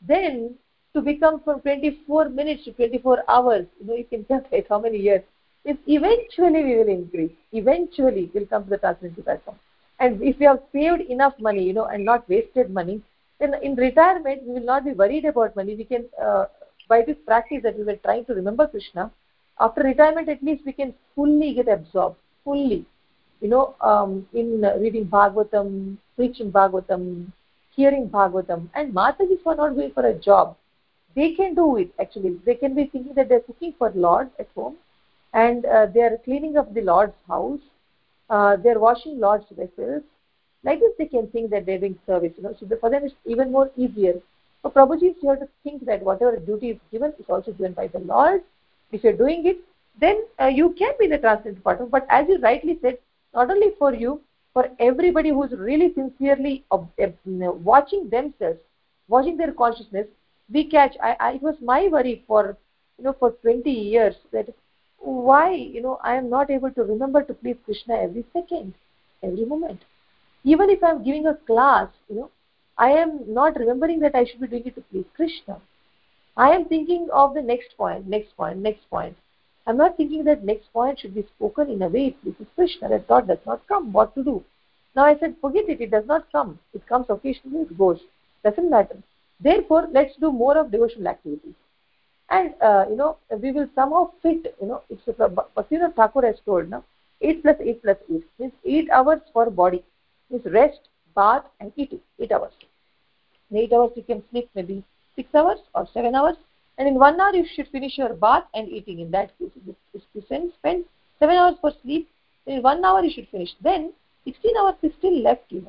then to become from 24 minutes to 24 hours, you know, you can calculate how many years. If eventually we will increase, eventually we'll come to the transcendental platform. And if we have saved enough money, you know, and not wasted money, then in retirement we will not be worried about money. We can, uh, by this practice that we were trying to remember Krishna, after retirement at least we can fully get absorbed, fully. You know, um, in reading Bhagavatam, preaching Bhagavatam, hearing Bhagavatam, and Matajis are not going for a job, they can do it actually. They can be thinking that they're cooking for Lord at home, and uh, they are cleaning up the Lord's house, uh, they're washing Lord's vessels. Like this, they can think that they're doing service. You know, so for them it's even more easier. For Prabhuji, you have to think that whatever duty is given is also given by the Lord. If you're doing it, then uh, you can be the transcendental partner. But as you rightly said, not only for you, for everybody who's really sincerely uh, watching themselves, watching their consciousness, we catch. I, I, it was my worry for you know for 20 years that why you know i am not able to remember to please krishna every second every moment even if i am giving a class you know i am not remembering that i should be doing it to please krishna. I am thinking of the next point next point next point. I'm not thinking that next point should be spoken in a way it pleases krishna that thought does not come. What to do? Now i said forget it. It does not come. It comes occasionally it goes. Doesn't matter. Therefore let's do more of devotional activities. And uh, you know we will somehow fit you know it's Bhaktivinoda Thakur has told now 8 plus 8 plus 8 means 8 hours for body means rest bath and eating 8 hours. In 8 hours you can sleep maybe 6 hours or 7 hours. And in 1 hour you should finish your bath and eating. In that case if you spend 7 hours for sleep. In 1 hour you should finish. Then 16 hours is still left you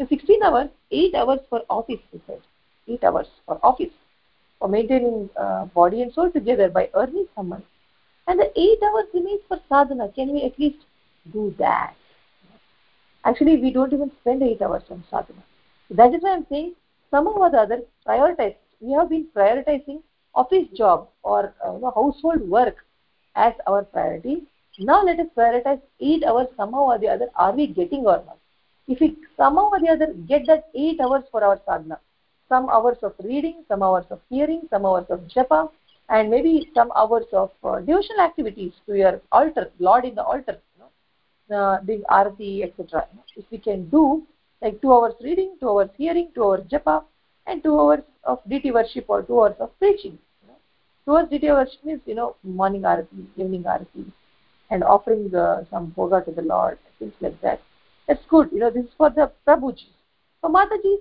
in 16 hours 8 hours for office he said 8 hours for office. For maintaining uh, body and soul together by earning some money. And the eight hours remains for sadhana. Can we at least do that? Actually, we don't even spend eight hours on sadhana. That is why I'm saying somehow or the other prioritize. We have been prioritizing office job or uh, you know, household work as our priority. Now let us prioritize eight hours somehow or the other. Are we getting or not? If we somehow or the other get that eight hours for our sadhana, some hours of reading, some hours of hearing, some hours of japa, and maybe some hours of uh, devotional activities to your altar, Lord in the altar, doing arati, etc. If we can do like two hours reading, two hours hearing, two hours japa, and two hours of deity worship or two hours of preaching. Two hours deity worship means, you know, morning arati, evening arati, and offering uh, some bhoga to the Lord, things like that. That's good. You know, this is for the Prabhuji. For Mataji,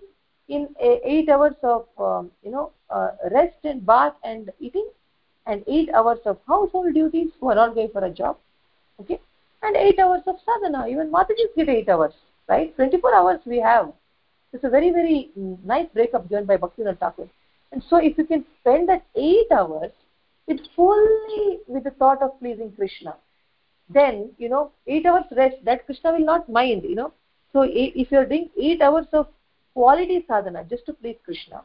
in eight hours of um, you know uh, rest and bath and eating and eight hours of household duties who are not going for a job okay and eight hours of sadhana even matajis get eight hours? Right? 24 hours we have. It's a very very nice breakup given by bhaktivinoda thakur. And so if you can spend that eight hours with fully with the thought of pleasing krishna then you know eight hours rest that krishna will not mind you know. So if you're doing eight hours of quality sadhana just to please krishna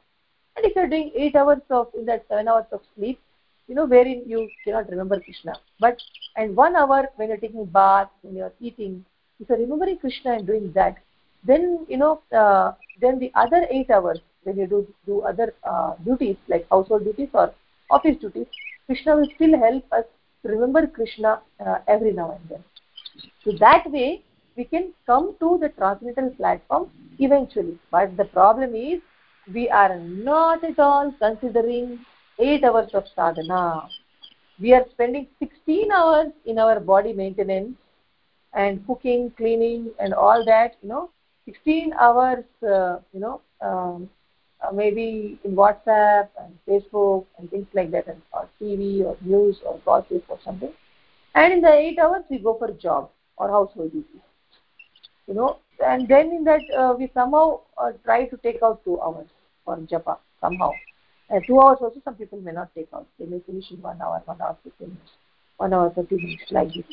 and if you're doing 8 hours of in that 7 hours of sleep you know wherein you cannot remember krishna. But and 1 hour when you're taking bath when you're eating if you're remembering krishna and doing that then you know uh, then the other 8 hours when you do do other uh, duties like household duties or office duties krishna will still help us to remember krishna uh, every now and then. So that way we can come to the transcendental platform eventually. But the problem is we are not at all considering 8 hours of sadhana. We are spending 16 hours in our body maintenance and cooking cleaning and all that you know. 16 hours uh, you know um, uh, maybe in whatsapp and facebook and things like that and or tv or news or gossip or something. And in the 8 hours we go for job or household duties you know. And then in that uh, we somehow uh, try to take out 2 hours for japa somehow uh, 2 hours also some people may not take out. They may finish in 1 hour 1 hour 15 minutes 1 hour 30 minutes like this.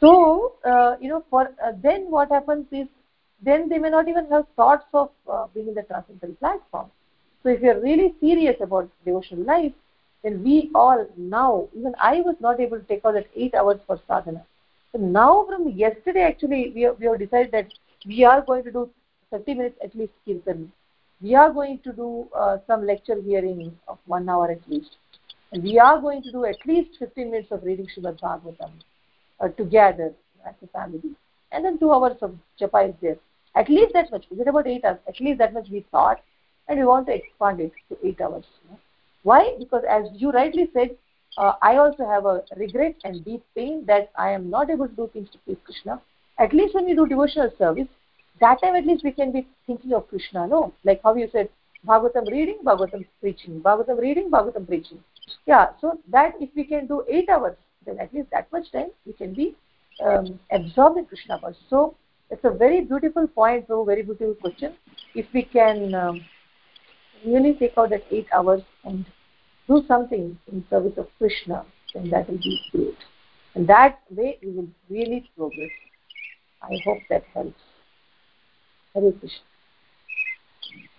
So uh, you know for uh, then what happens is then they may not even have thoughts of uh, being in the transcendental platform. So if you're really serious about devotional life then we all now even i was not able to take out that 8 hours for sadhana. So now from yesterday actually we have, we have decided that we are going to do 30 minutes at least kirtan we are going to do uh, some lecture hearing of 1 hour at least. And we are going to do at least 15 minutes of reading Srimad Bhagavatam uh, together as a family. And then two hours of japa is there. At least that much. Is it about eight hours? At least that much we thought. And we want to expand it to eight hours why? Because as you rightly said uh, i also have a regret and deep pain that i am not able to do things to please krishna. At least when we do devotional service that time at least we can be thinking of krishna no like how you said bhagavatam reading bhagavatam preaching bhagavatam reading bhagavatam preaching yeah so that if we can do 8 hours then at least that much time we can be um, absorbed in Krishna consciousness. So it's a very beautiful point, so very beautiful question. If we can um, really take out that eight hours and do something in service of Krishna, then that will be great. And that way we will really progress. I hope that helps. Hare Krishna.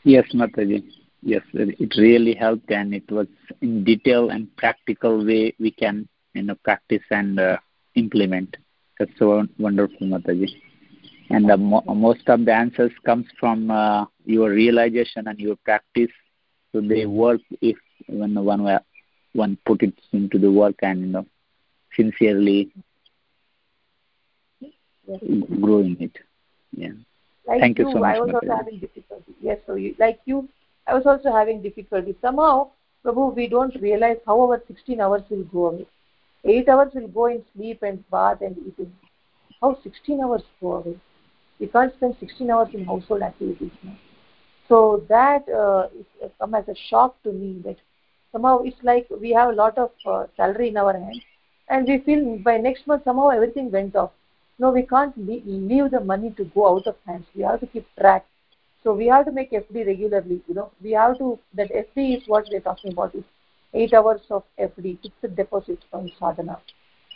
Yes, Mataji. Yes, it really helped and it was in detail and practical way we can you know practice and uh, implement that's so wonderful mataji and mo most of the answers comes from uh, your realization and your practice so they work if when one one put it into the work and you know sincerely yes. grow in it yeah like thank you, you so much i was also having difficulty. Yes so you, like you i was also having difficulty. Somehow Prabhu, we don't realize how our 16 hours will go away. Eight hours will go in sleep and bath and eating. How 16 hours go away? We can't spend 16 hours in household activities now. So that uh, is, come as a shock to me that somehow it's like we have a lot of uh, salary in our hand and we feel by next month somehow everything went off no we can't leave the money to go out of hands we have to keep track so we have to make fd regularly you know we have to that fd is what we're talking about is 8 hours of FD, fixed deposit on sadhana.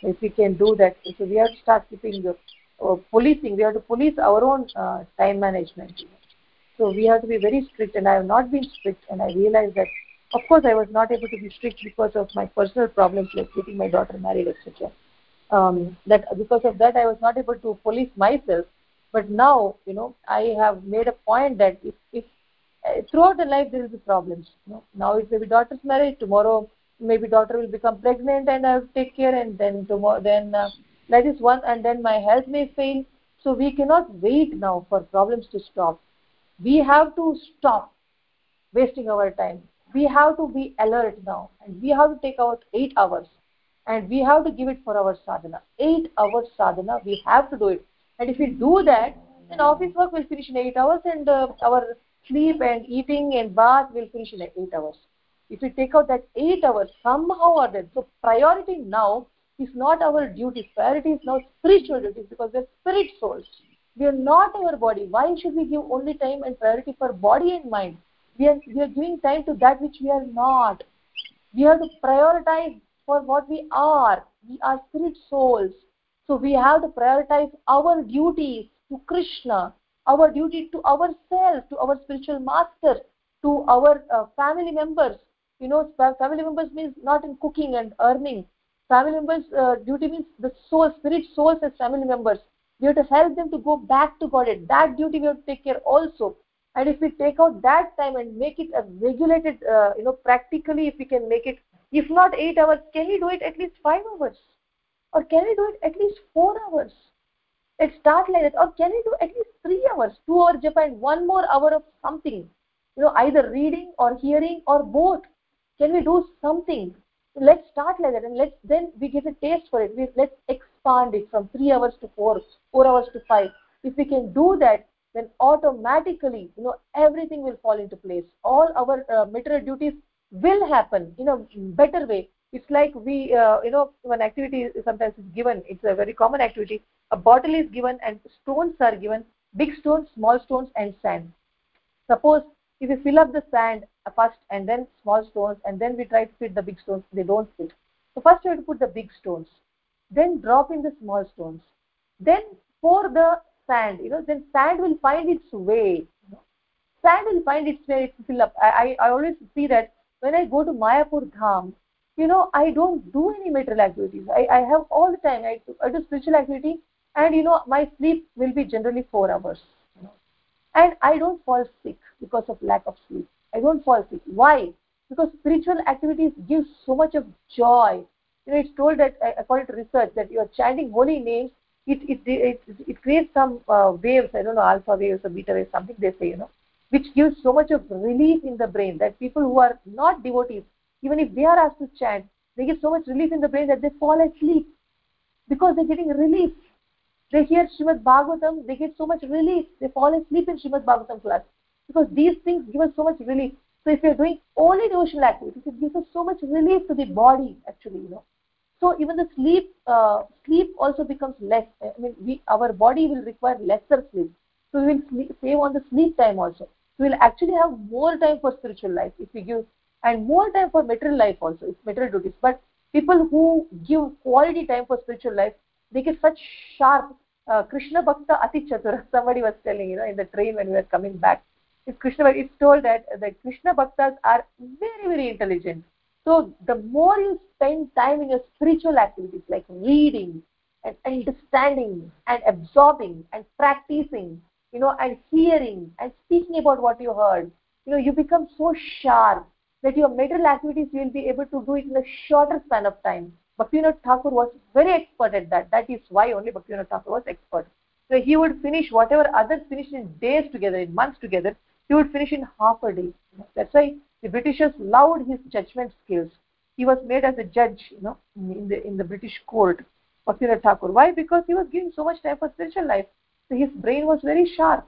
If we can do that, so we have to start keeping the uh, policing, we have to police our own uh, time management. So we have to be very strict and I have not been strict and I realized that of course I was not able to be strict because of my personal problems like getting my daughter married etc. Um, that because of that I was not able to police myself. But now you know I have made a point that if, if uh, throughout the life there will be problems you know? now it may be daughter's marriage tomorrow maybe daughter will become pregnant and i to take care and then tomorrow then uh, that is one and then my health may fail. So we cannot wait now for problems to stop. We have to stop wasting our time. We have to be alert now and we have to take out 8 hours and we have to give it for our sadhana. 8 hours sadhana we have to do it. And if we do that then office work will finish in 8 hours and uh, our sleep and eating and bath will finish in 8 hours. If we take out that 8 hours somehow or then so priority now is not our duty. Priority is now spiritual duties because we're spirit souls. We are not our body. Why should we give only time and priority for body and mind? We are we are giving time to that which we are not. We have to prioritize for what we are. We are spirit souls. So we have to prioritize our duties to krishna our duty to ourselves to our spiritual master to our uh, family members. You know family members means not in cooking and earning. Family members uh, duty means the soul spirit souls as family members. We have to help them to go back to god that duty we have to take care also. And if we take out that time and make it a regulated uh, you know practically if we can make it if not 8 hours can we do it at least 5 hours? Or can we do it at least 4 hours? Let's start like that. Or can we do at least three hours? Two hours japa and one more hour of something. You know either reading or hearing or both. Can we do something? Let's start like that and let's then we get a taste for it. We, let's expand it from three hours to four four hours to five. If we can do that then automatically you know everything will fall into place. All our uh, material duties will happen in a better way. It's like we uh, you know when activity sometimes is given it's a very common activity. A bottle is given and stones are given big stones small stones and sand. Suppose if we fill up the sand first and then small stones and then we try to fit the big stones they don't fit. So first we have to put the big stones then drop in the small stones then pour the sand you know then sand will find its way. Sand will find its way to fill up. I i always see that when i go to mayapur dham you know i don't do any material activities. I i have all the time. I, I do spiritual activity and you know my sleep will be generally 4 hours you know. And i don't fall sick because of lack of sleep. I don't fall sick. Why? Because spiritual activities give so much of joy. You know it's told that according to research that you are chanting holy names it it it, it creates some uh, waves. I don't know alpha waves or beta waves something they say you know which gives so much of relief in the brain that people who are not devotees even if they are asked to chant they get so much relief in the brain that they fall asleep because they're getting relief they hear Srimad Bhagavatam, they get so much relief. They fall asleep in Srimad Bhagavatam class because these things give us so much relief. So if you're doing only devotional activities, it gives us so much relief to the body, actually, you know. So even the sleep, uh, sleep also becomes less. I mean, we, our body will require lesser sleep. So we will save on the sleep time also. We will actually have more time for spiritual life if we give, and more time for material life also, it's material duties. But people who give quality time for spiritual life, they get such sharp uh, Krishna Bhakta Ati Chatura. (laughs) Somebody was telling, you know, in the train when we were coming back. It's Krishna. It's told that the Krishna Bhaktas are very, very intelligent. So the more you spend time in your spiritual activities like reading and understanding and absorbing and practicing, you know, and hearing and speaking about what you heard, you know, you become so sharp that your material activities you will be able to do it in a shorter span of time Bhaktivinoda Thakur was very expert at that. That is why only Bhaktivinoda Thakur was expert. So he would finish whatever others finished in days together, in months together, he would finish in half a day. That's why the Britishers loved his judgment skills. He was made as a judge, you know, in the in the British court, Bhaktivinoda Thakur. Why? Because he was giving so much time for spiritual life. So his brain was very sharp.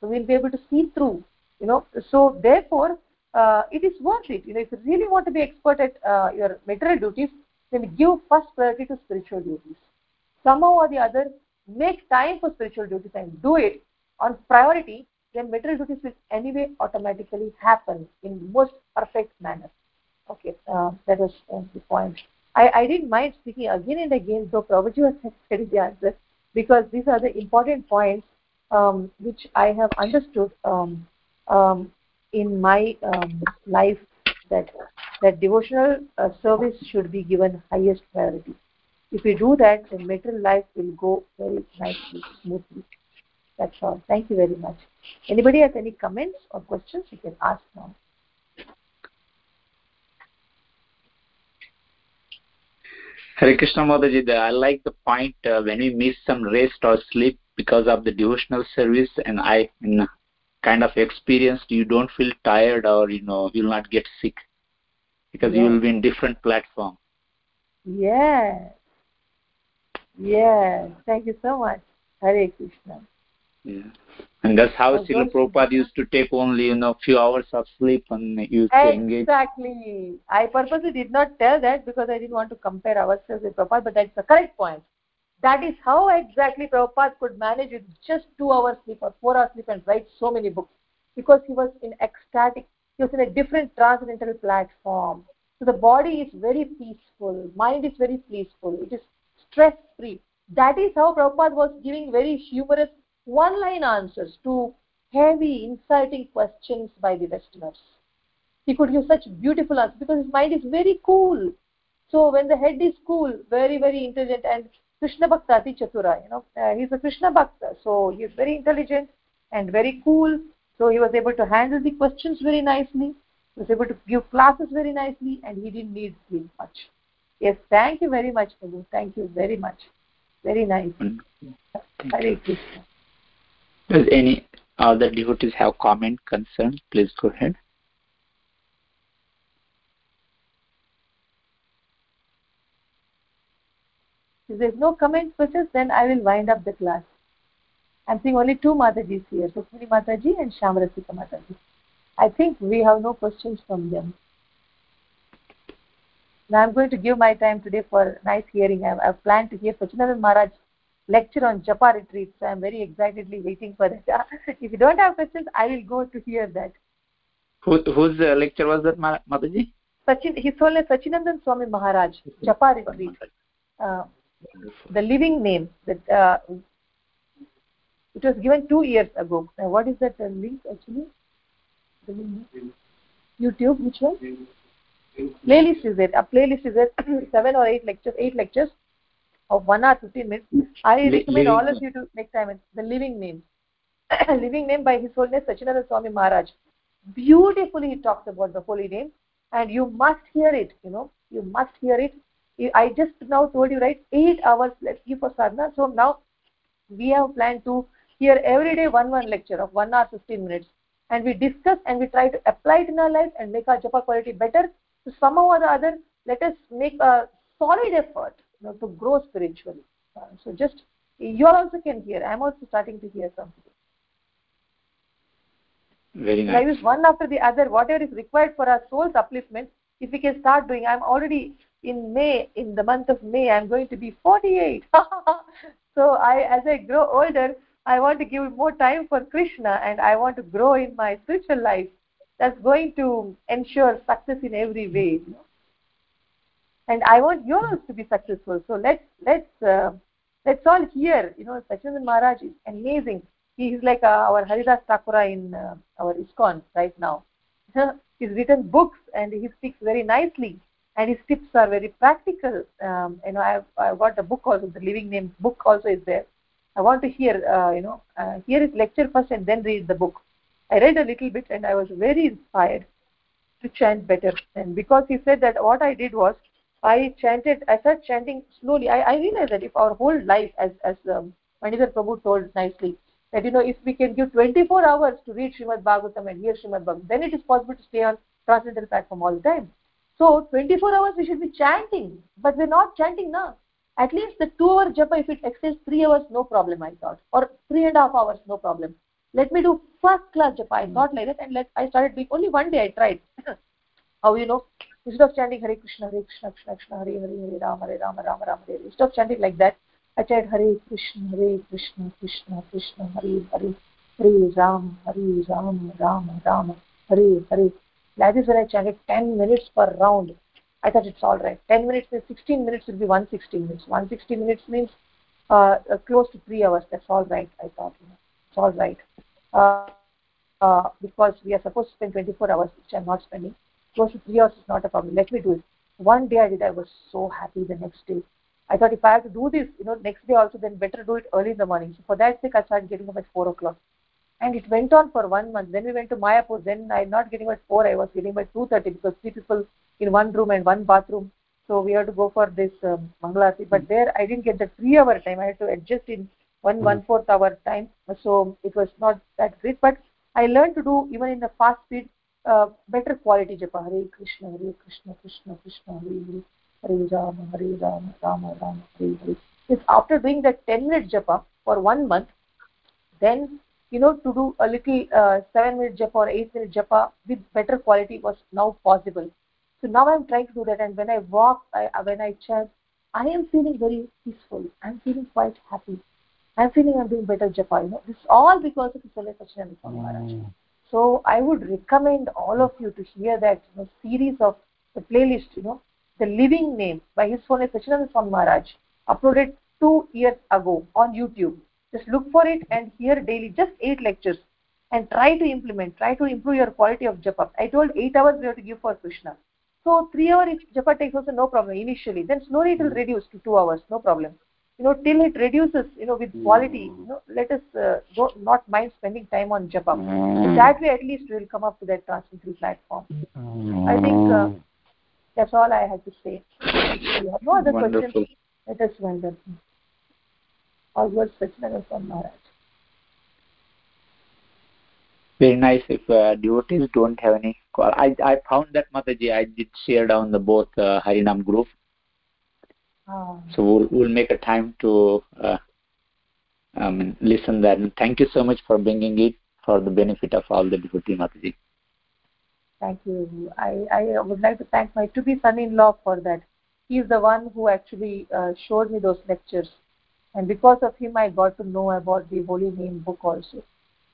So we'll be able to see through, you know. So therefore, uh, it is worth it. You know, if you really want to be expert at uh, your material duties, then give first priority to spiritual duties. Somehow or the other, make time for spiritual duties and do it on priority, then material duties will anyway automatically happen in most perfect manner. Okay, uh, that was uh, the point. I, I didn't mind speaking again and again, though Prabhuji was (laughs) said the answer, because these are the important points um, which I have understood um, um, in my um, life that that devotional uh, service should be given highest priority. If we do that, then material life will go very nicely, smoothly. That's all. Thank you very much. Anybody has any comments or questions, you can ask now. Hare Krishna Mataji, I like the point uh, when we miss some rest or sleep because of the devotional service and I in kind of experienced you don't feel tired or you know you'll not get sick because yes. you will be in different platform. Yes. Yes. Thank you so much. Hare krishna. Yeah and that's how oh, Srila Prabhupada used to take only you know few hours of sleep and used exactly. to engage. Exactly. I purposely did not tell that because I didn't want to compare ourselves with Prabhupada, but that's the correct point. That is how exactly Prabhupada could manage with just two hours sleep or four hours sleep and write so many books because he was in ecstatic he was in a different transcendental platform. So the body is very peaceful, mind is very peaceful, it is stress free. That is how Prabhupada was giving very humorous one line answers to heavy, inciting questions by the Westerners. He could give such beautiful answers because his mind is very cool. So when the head is cool, very, very intelligent, and Krishna Bhakta Ati Chatura, you know, uh, he's a Krishna Bhakta, so he's very intelligent and very cool so he was able to handle the questions very nicely, he was able to give classes very nicely, and he didn't need sleep much. Yes, thank you very much, Prabhu. Thank you very much. Very nice. Hare Krishna. Does any other devotees have comment, concern? Please go ahead. If there's no comment, questions, then I will wind up the class. I'm seeing only two Matajis here, Sukmini Mataji and Shamrasika Mataji. I think we have no questions from them. Now I'm going to give my time today for nice hearing. I've, I've planned to hear Sachinandan Maharaj lecture on Japa retreat, so I'm very excitedly waiting for that. (laughs) if you don't have questions, I will go to hear that. Who, whose uh, lecture was that, Mataji? Sachin, His Holiness Sachinandan Swami Maharaj, Japa retreat. Uh, the living name that uh, it was given two years ago. Now, what is that uh, link actually? The link? YouTube, which one? Playlist is it? A playlist is it? (clears throat) Seven or eight lectures, eight lectures of one hour, 15 minutes. Mm. I recommend all of you to make time. The living name. (clears throat) living name by His Holiness Sachinanda Swami Maharaj. Beautifully he talks about the holy name and you must hear it, you know. You must hear it. I just now told you, right, eight hours let's give for sadhana. So now we have planned to hear every day one one lecture of one hour, 15 minutes. And we discuss and we try to apply it in our life and make our japa quality better. So somehow or the other, let us make a solid effort you know, to grow spiritually. Uh, so just, you all also can hear. I'm also starting to hear something. Very nice. I use one after the other, whatever is required for our soul's upliftment, if we can start doing, I'm already in May, in the month of May, I'm going to be 48. (laughs) so I, as I grow older, I want to give more time for Krishna and I want to grow in my spiritual life. That's going to ensure success in every way. You know? And I want yours to be successful. So let's let's uh, let's all hear. You know, Sachinandan Maharaj is amazing. He is like uh, our Haridas Thakura in uh, our ISKCON right now. (laughs) He's written books and he speaks very nicely and his tips are very practical. Um, you know, I've, I've got the book also, the Living Name book also is there. I want to hear, uh, you know, uh, hear his lecture first and then read the book. I read a little bit and I was very inspired to chant better. And because he said that what I did was, I chanted, I started chanting slowly. I, I realized that if our whole life, as, as um, Manidhar Prabhu told nicely, that, you know, if we can give 24 hours to read Srimad Bhagavatam and hear Srimad Bhagavatam, then it is possible to stay on transcendental platform all the time. So 24 hours we should be chanting, but we're not chanting now. At least the two hour japa if it exceeds three hours no problem i thought. Or three and a half hours no problem. Let me do first class japa. I thought like that and let i started doing only one day i tried. (coughs) How you know instead of chanting hare krishna hare krishna krishna krishna hare hare hare rama hare rama rama rama hare instead of chanting like that i chanted hare krishna hare krishna krishna krishna hare hare hare ram hare ram rama rama hare hare that is when i chanted 10 minutes per round I thought it's all right. 10 minutes 16 minutes will be 160 minutes. 160 minutes means uh, uh, close to three hours. That's all right. I thought you know, it's all right. Uh, uh, because we are supposed to spend 24 hours, which I'm not spending. Close to three hours is not a problem. Let me do it. One day I did. I was so happy. The next day, I thought if I have to do this, you know, next day also, then better do it early in the morning. So for that sake, I started getting up at four o'clock and it went on for one month. Then we went to Mayapur. Then I'm not getting by 4, I was getting by 2.30 because three people in one room and one bathroom. So we had to go for this um, Mangalarti. But there I didn't get the three hour time. I had to adjust in one mm. one fourth hour time. So it was not that great. But I learned to do even in the fast speed better quality japa. Hare Krishna, Hare Krishna, Krishna Krishna, Hare Hare, Hare Rama, Hare Rama, Rama Rama, Hare Hare. It's after doing that 10 minute japa for one month, then you know to do a little uh, 7 minute japa or 8 minute japa with better quality was now possible so now i'm trying to do that and when i walk I, uh, when i chant i am feeling very peaceful i'm feeling quite happy i'm feeling i'm doing better japa you know this all because of Isole Sachinanda Swami Maharaj mm. So i would recommend all of you to hear that you know, series of the playlist you know the living name by his Holiness Sachinanda Swami Maharaj uploaded two years ago on youtube. Just look for it and hear daily just eight lectures. And try to implement try to improve your quality of japa. I told eight hours we have to give for krishna. So three hours japa takes also no problem initially. Then slowly it will hmm. reduce to two hours no problem you know till it reduces you know with quality you know let us uh, go, not mind spending time on japa so hmm. that way at least we will come up to that transcendental platform i think uh, that's all i had to say you no other Wonderful. questions let us wind up Always Satyananda from Maharaj. Very nice. If uh, devotees don't have any call, I I found that Mataji I did share down the both uh, Harinam group. Ah. So we'll, we'll make a time to uh, um, listen that. And thank you so much for bringing it for the benefit of all the devotee Mataji. Thank you. I, I would like to thank my to-be son-in-law for that. He is the one who actually uh, showed me those lectures. And because of him, I got to know about the Holy Name book also,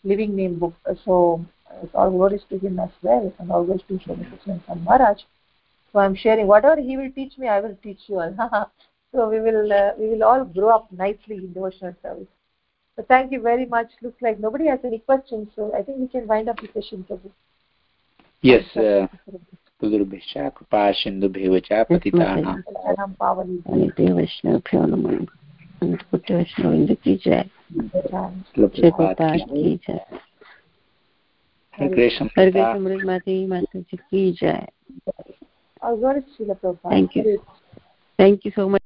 Living Name book. So it's all glories to him as well, and all glories to Swami Krishnan Maharaj So I'm sharing whatever he will teach me, I will teach you all. (laughs) so we will uh, we will all grow up nicely in devotional service. So thank you very much. Looks like nobody has any questions, so I think we can wind up the session. Prabhu. Yes, uh, गुरुभ्यश्च कृपा सिन्धुभ्येव च पतितानां Sharanam Pavali. नित्य वैष्णव नमः अनंत वैष्णव की जय Jai. जय की जय हरे कृष्ण हर कृष्ण अमृत माता माता जी की जय to Srila Prabhupada. Thank you. Thank you so much.